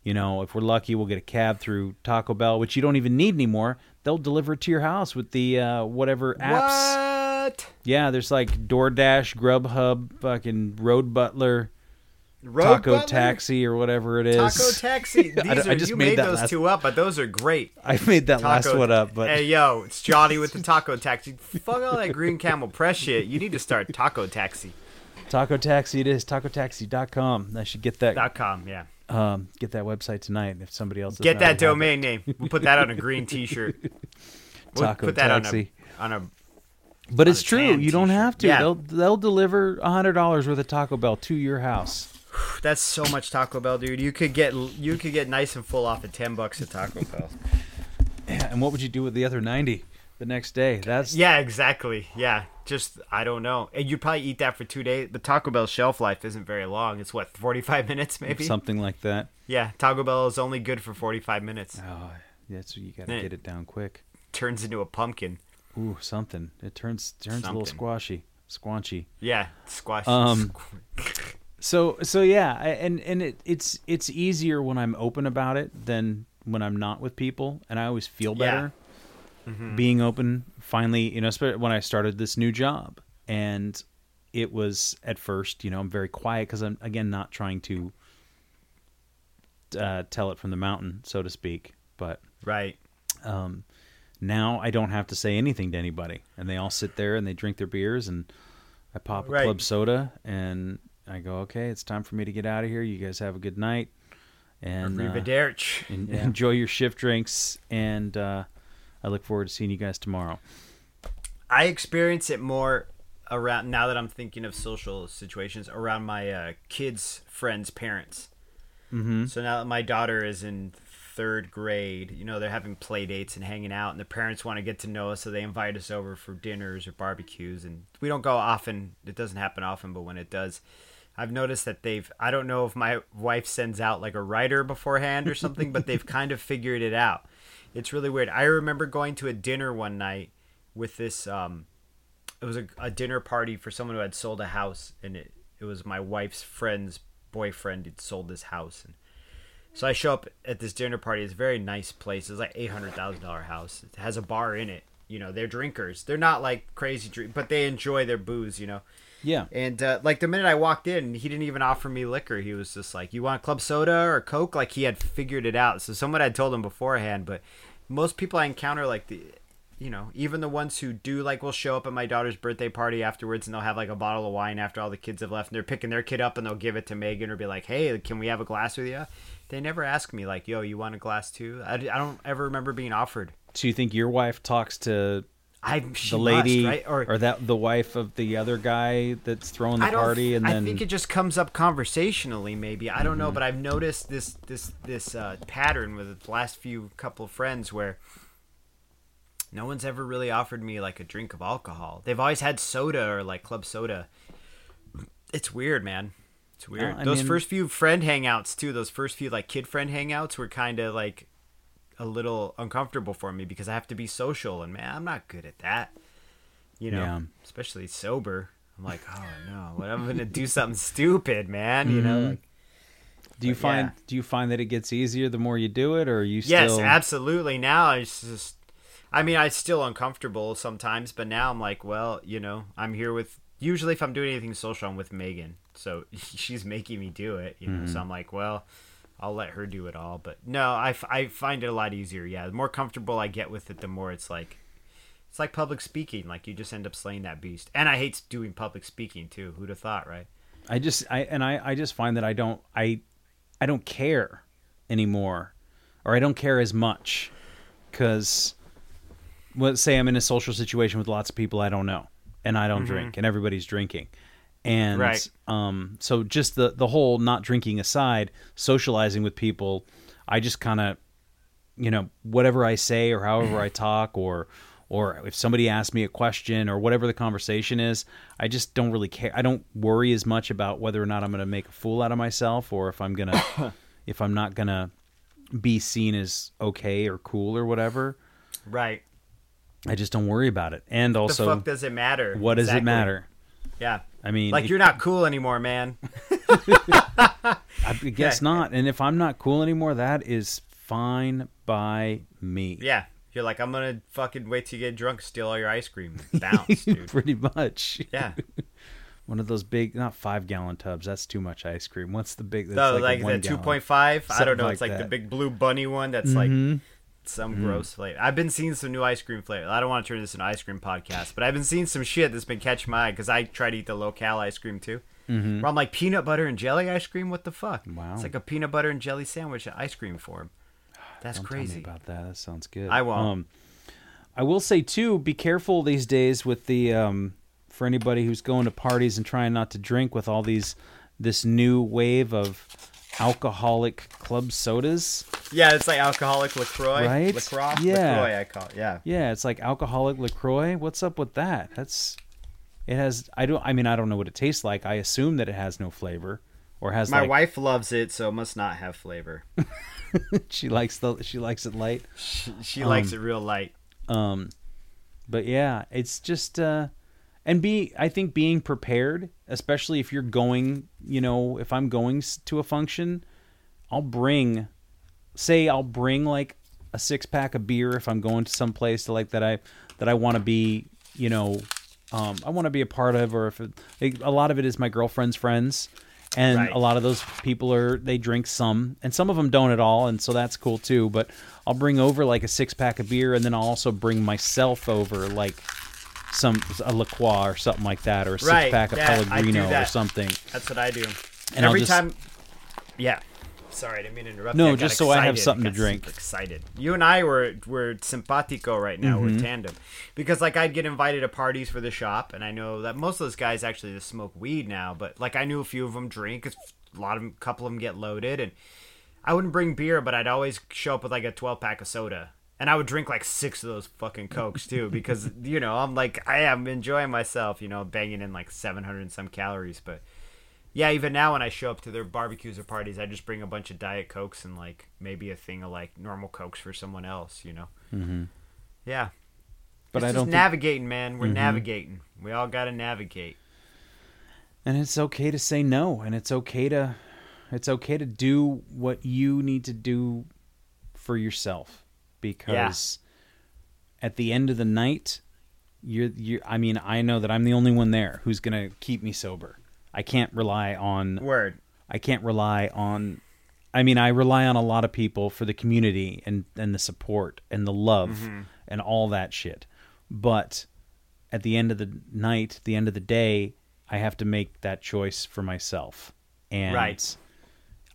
You know, if we're lucky, we'll get a cab through Taco Bell, which you don't even need anymore. They'll deliver it to your house with the uh, whatever apps. What? Yeah, there's like DoorDash, Grubhub, fucking Road Butler, Road Taco Butler? Taxi, or whatever it is. Taco Taxi. [laughs] These I- are, I just you made made, those last- two up, but those are great. [laughs] I made that last one up, but hey, yo, [laughs] it's Johnny with the Taco Taxi. Fuck all that Green Camel Press shit. You need to start Taco Taxi. Taco Taxi it is. TacoTaxi.com. I should get that Dot com. Yeah. um, get that website tonight. If somebody else Get that domain name. We'll put that on a green T-shirt. We'll Taco put that Taxi. on a on a. But it's true. You don't have to. Yeah. They'll they'll deliver hundred dollars worth of Taco Bell to your house. [sighs] That's so much Taco Bell, dude. You could get you could get nice and full off at ten bucks at Taco Bell. Yeah, and what would you do with the other ninety the next day? That's Yeah, exactly. Yeah, just I don't know. And you probably eat that for two days. The Taco Bell shelf life isn't very long. It's what forty five [laughs] minutes, maybe. something like that. Yeah, Taco Bell is only good for forty five minutes. Oh, that's you got to get it down quick. Turns into a pumpkin. Ooh, something. It turns turns a little squashy, squanchy. Yeah, squash. Um, [laughs] So so yeah, and and it, it's it's easier when I'm open about it than when I'm not with people, and I always feel Yeah. better. being open finally, you know, especially when I started this new job, and it was at first, you know, I'm very quiet because I'm again not trying to uh, tell it from the mountain, so to speak. But Right. um, now I don't have to say anything to anybody, and they all sit there and they drink their beers, and I pop a Right. club soda, and I go, okay, it's time for me to get out of here. You guys have a good night, and uh, Arrivederci. en- enjoy your shift drinks, and uh, I look forward to seeing you guys tomorrow. I experience it more around now that I'm thinking of social situations around my uh, kids' friends' parents. Mm-hmm. So now that my daughter is in third grade, you know, they're having play dates and hanging out, and the parents want to get to know us, so they invite us over for dinners or barbecues. And we don't go often, it doesn't happen often, but when it does, I've noticed that they've, I don't know if my wife sends out like a writer beforehand or something, but they've [laughs] kind of figured it out. It's really weird. I remember going to a dinner one night with this, um, it was a, a dinner party for someone who had sold a house, and it, it was my wife's friend's boyfriend had sold this house. And so I show up at this dinner party. It's a very nice place. It's like eight hundred thousand dollar house. It has a bar in it. You know, they're drinkers. They're not like crazy drink, but they enjoy their booze. You know, Yeah, and uh, like the minute I walked in, he didn't even offer me liquor. He was just like, "You want club soda or coke?" Like he had figured it out. So someone had told him beforehand. But most people I encounter, like the, you know, even the ones who do like will show up at my daughter's birthday party afterwards, and they'll have like a bottle of wine after all the kids have left, and they're picking their kid up, and they'll give it to Megan or be like, "Hey, can we have a glass with you?" They never ask me like, "Yo, you want a glass too?" I, I don't ever remember being offered. so you think your wife talks to I the lady must, right? or, that the wife of the other guy that's throwing the I party, and I then think it just comes up conversationally. Maybe I don't know, Mm-hmm. but I've noticed this this this uh, pattern with the last few couple of friends where no one's ever really offered me like a drink of alcohol. They've always had soda or like club soda. It's weird, man. It's weird. I those mean- first few friend hangouts too. Those first few like kid friend hangouts were kind of like a little uncomfortable for me because I have to be social and man, I'm not good at that. You know, Yeah. especially sober. I'm like, oh no, what I'm gonna do something stupid, man. You know, Mhm. like, do you but find yeah. do you find that it gets easier the more you do it, or are you yes, still absolutely. Now it's just, I mean, I'm still uncomfortable sometimes, but now I'm like, well, you know, I'm here with. Usually, if I'm doing anything social, I'm with Megan, so [laughs] she's making me do it. You know, Mm-hmm. so I'm like, well, I'll let her do it all. But no, I, f- I find it a lot easier. Yeah, the more comfortable I get with it, the more it's like. It's like public speaking. Like you just end up slaying that beast. And I hate doing public speaking too. Who'd have thought, right? I just I and I I just find that I don't I I don't care anymore, or I don't care as much, because let's say I'm in a social situation with lots of people I don't know, and I don't mm-hmm. drink, and everybody's drinking, and Right. um so just the the whole not drinking aside, socializing with people, I just kind of you know whatever I say or however I talk or or if somebody asks me a question or whatever the conversation is, I just don't really care. I don't worry as much about whether or not I'm going to make a fool out of myself or if I'm going [coughs] to if I'm not going to be seen as okay or cool or whatever. Right. I just don't worry about it. And the also fuck does it matter? what does it matter? Yeah. I mean, Like if- you're not cool anymore, man. [laughs] I [laughs] guess not. And if I'm not cool anymore, that is fine by me. Yeah. You're like, I'm gonna fucking wait till you get drunk, steal all your ice cream, [laughs] bounce, dude. Pretty much. Yeah. One of those big, not five gallon tubs. That's too much ice cream. What's the big? That's a like, one the two point five. I don't know. like it's like the big blue bunny one. That's like mm-hmm. Some gross flavor. I've been seeing some new ice cream flavor. I don't want to turn this into an ice cream podcast, but I've been seeing some shit that's been catching my eye because I try to eat the local ice cream too. Mm-hmm. Where I'm like peanut butter and jelly ice cream. What the fuck? Wow. It's like a peanut butter and jelly sandwich in ice cream form. [sighs] That's Don't tell me crazy. about that. That sounds good. I won't. Um, I will say too, be careful these days with the um, for anybody who's going to parties and trying not to drink with all these this new wave of alcoholic club sodas. Yeah, it's like alcoholic Lacroix. Right? Lacroix. Yeah. Lacroix, I call it. Yeah. Yeah, it's like alcoholic Lacroix. What's up with that? That's it has. I don't. I mean, I don't know what it tastes like. I assume that it has no flavor or has My like wife loves it, so it must not have flavor. [laughs] she likes the she likes it light. She, she Um, likes it real light. Um, but yeah, it's just uh, and be I think being prepared, especially if you're going, you know, if I'm going to a function, I'll bring, say I'll bring like a six pack of beer if I'm going to some place to like that I that I want to be, you know, um, I want to be a part of, or if it, a lot of it is my girlfriend's friends, and Right. a lot of those people are they drink some, and some of them don't at all, and so that's cool too. But I'll bring over like a six pack of beer, and then I'll also bring myself over like some a La Croix or something like that, or a six Right, pack of yeah, Pellegrino or something. That's what I do. And every just- time, yeah. Sorry, I didn't mean to interrupt. No, you. I got just so I have something to drink. Excited. You and I were were simpatico right now. Mm-hmm. We're tandem because like I'd get invited to parties for the shop, and I know that most of those guys actually just smoke weed now. But like I knew a few of them drink. A lot of them, a couple of them get loaded, and I wouldn't bring beer, but I'd always show up with like a twelve pack of soda. And I would drink like six of those fucking cokes too, because [laughs] you know I'm like I am enjoying myself, you know, banging in like 700 and some calories. But yeah, even now when I show up to their barbecues or parties, I just bring a bunch of diet cokes and like maybe a thing of like normal cokes for someone else, you know. Mm-hmm. Yeah, But it's I just don't think, navigating, man. We're navigating. We all got to navigate. and it's okay to say no, and it's okay to it's okay to do what you need to do for yourself because at the end of the night you're you I mean I know that I'm the only one there who's going to keep me sober. I can't rely on Word. I can't rely on I mean I rely on a lot of people for the community and and the support and the love mm-hmm. and all that shit. But at the end of the night, the end of the day, I have to make that choice for myself. And Right.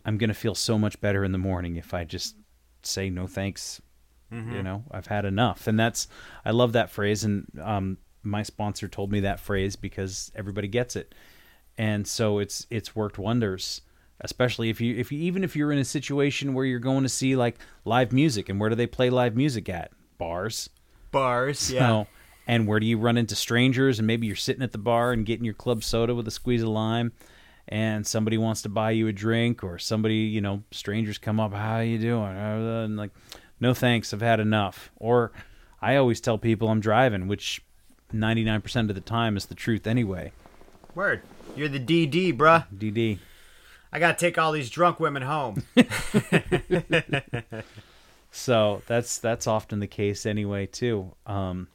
I'm going to feel so much better in the morning if I just say no thanks. You know, I've had enough. And that's I love that phrase and um my sponsor told me that phrase because everybody gets it and so it's it's worked wonders especially if you if you even if you're in a situation where you're going to see like live music and where do they play live music at bars Bars. Yeah. So, and where do you run into strangers and maybe you're sitting at the bar and getting your club soda with a squeeze of lime and somebody wants to buy you a drink or somebody you know strangers come up how you doing and like no thanks i've had enough or i always tell people i'm driving which 99% of the time is the truth anyway Word. You're the DD, bruh. dd I gotta take all these drunk women home. [laughs] [laughs] So that's that's often the case anyway too. Um,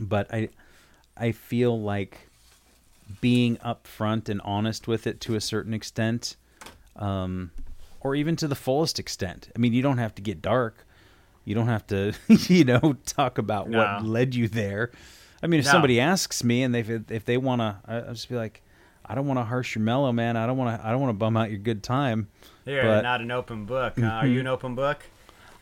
but I I feel like being upfront and honest with it to a certain extent, um, or even to the fullest extent. I mean, you don't have to get dark. You don't have to, [laughs] you know, talk about No. what led you there. I mean, if No. somebody asks me and they if they want to, I- I'll just be like, I don't want to harsh your mellow, man. I don't want to. I don't want to bum out your good time. You're But- not an open book. Huh? Are mm-hmm. you an open book?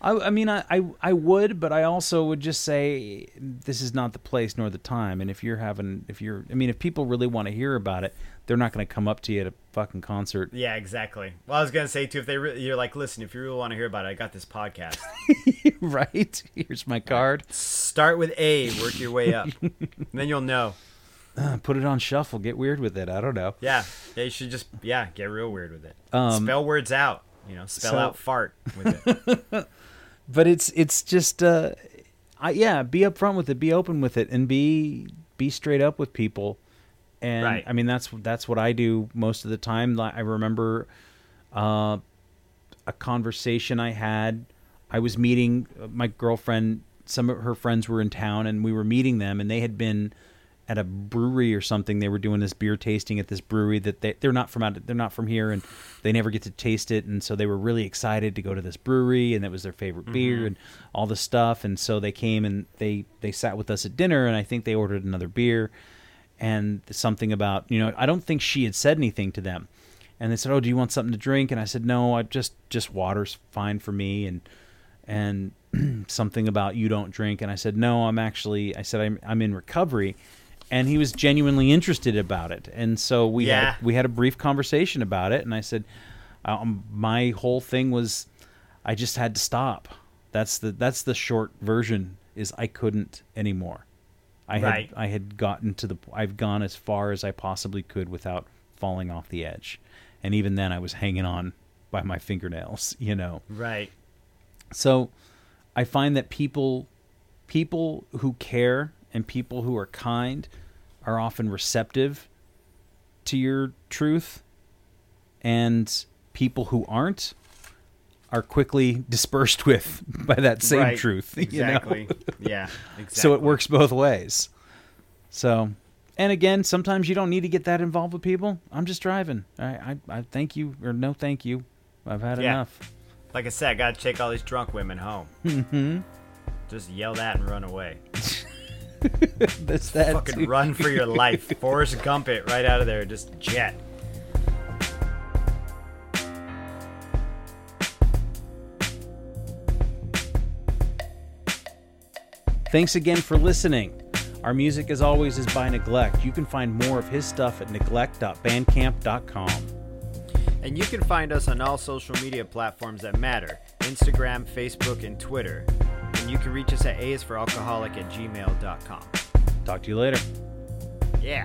I, I mean, I, I I would, but I also would just say this is not the place nor the time. And if you're having, if you're, I mean, if people really want to hear about it, they're not going to come up to you at a fucking concert. Yeah, exactly. Well, I was gonna say too, if they re- you're like, listen, if you really want to hear about it, I got this podcast. [laughs] right? Here's my card. Start with A, work your way up, [laughs] and then you'll know. Uh, put it on shuffle. Get weird with it. I don't know. Yeah, yeah, you should just yeah get real weird with it. Um, spell words out. You know, spell so- out fart with it. [laughs] But it's it's just, uh, I yeah, be upfront with it. Be open with it, and be be straight up with people. And Right. I mean, that's that's what I do most of the time. I remember uh, a conversation I had. I was meeting uh, my girlfriend. Some of her friends were in town, and we were meeting them, and they had been at a brewery or something. They were doing this beer tasting at this brewery that they they're not from out they're not from here, and they never get to taste it, and so they were really excited to go to this brewery, and it was their favorite beer and all this stuff, and so they came and they they sat with us at dinner, and I think they ordered another beer, and something about you know I don't think she had said anything to them, and they said, "Oh, do you want something to drink?" And I said, "No, I just just water's fine for me." And and [clears throat] something about you don't drink, and I said, "No, I'm actually." I said, "I'm I'm in recovery," and he was genuinely interested about it, and so we Yeah. had we had a brief conversation about it, and I said, um, "My whole thing was, I just had to stop. That's the that's the short version. Is I couldn't anymore." I had I had gotten to the I've gone as far as I possibly could without falling off the edge. And even then I was hanging on by my fingernails, [laughs] you know. right. So I find that people people who care and people who are kind are often receptive to your truth and people who aren't are quickly dispersed [laughs] with by that same Right. truth. [laughs] you know? Exactly. yeah. Exactly. [laughs] So it works both ways. So, and again, sometimes you don't need to get that involved with people. I'm just driving. I, I, I thank you or no thank you. I've had Yeah. enough. Like I said, I gotta take all these drunk women home. mm-hmm. Just yell that and run away. That's that. Fucking too. run for your life. Forrest Gump it right out of there. Just jet. Thanks again for listening. Our music, as always, is by Neglect. You can find more of his stuff at neglect.bandcamp.com. And you can find us on all social media platforms that matter Instagram, Facebook, and Twitter. And you can reach us at aisforalcoholic at gmail.com. Talk to you later. Yeah.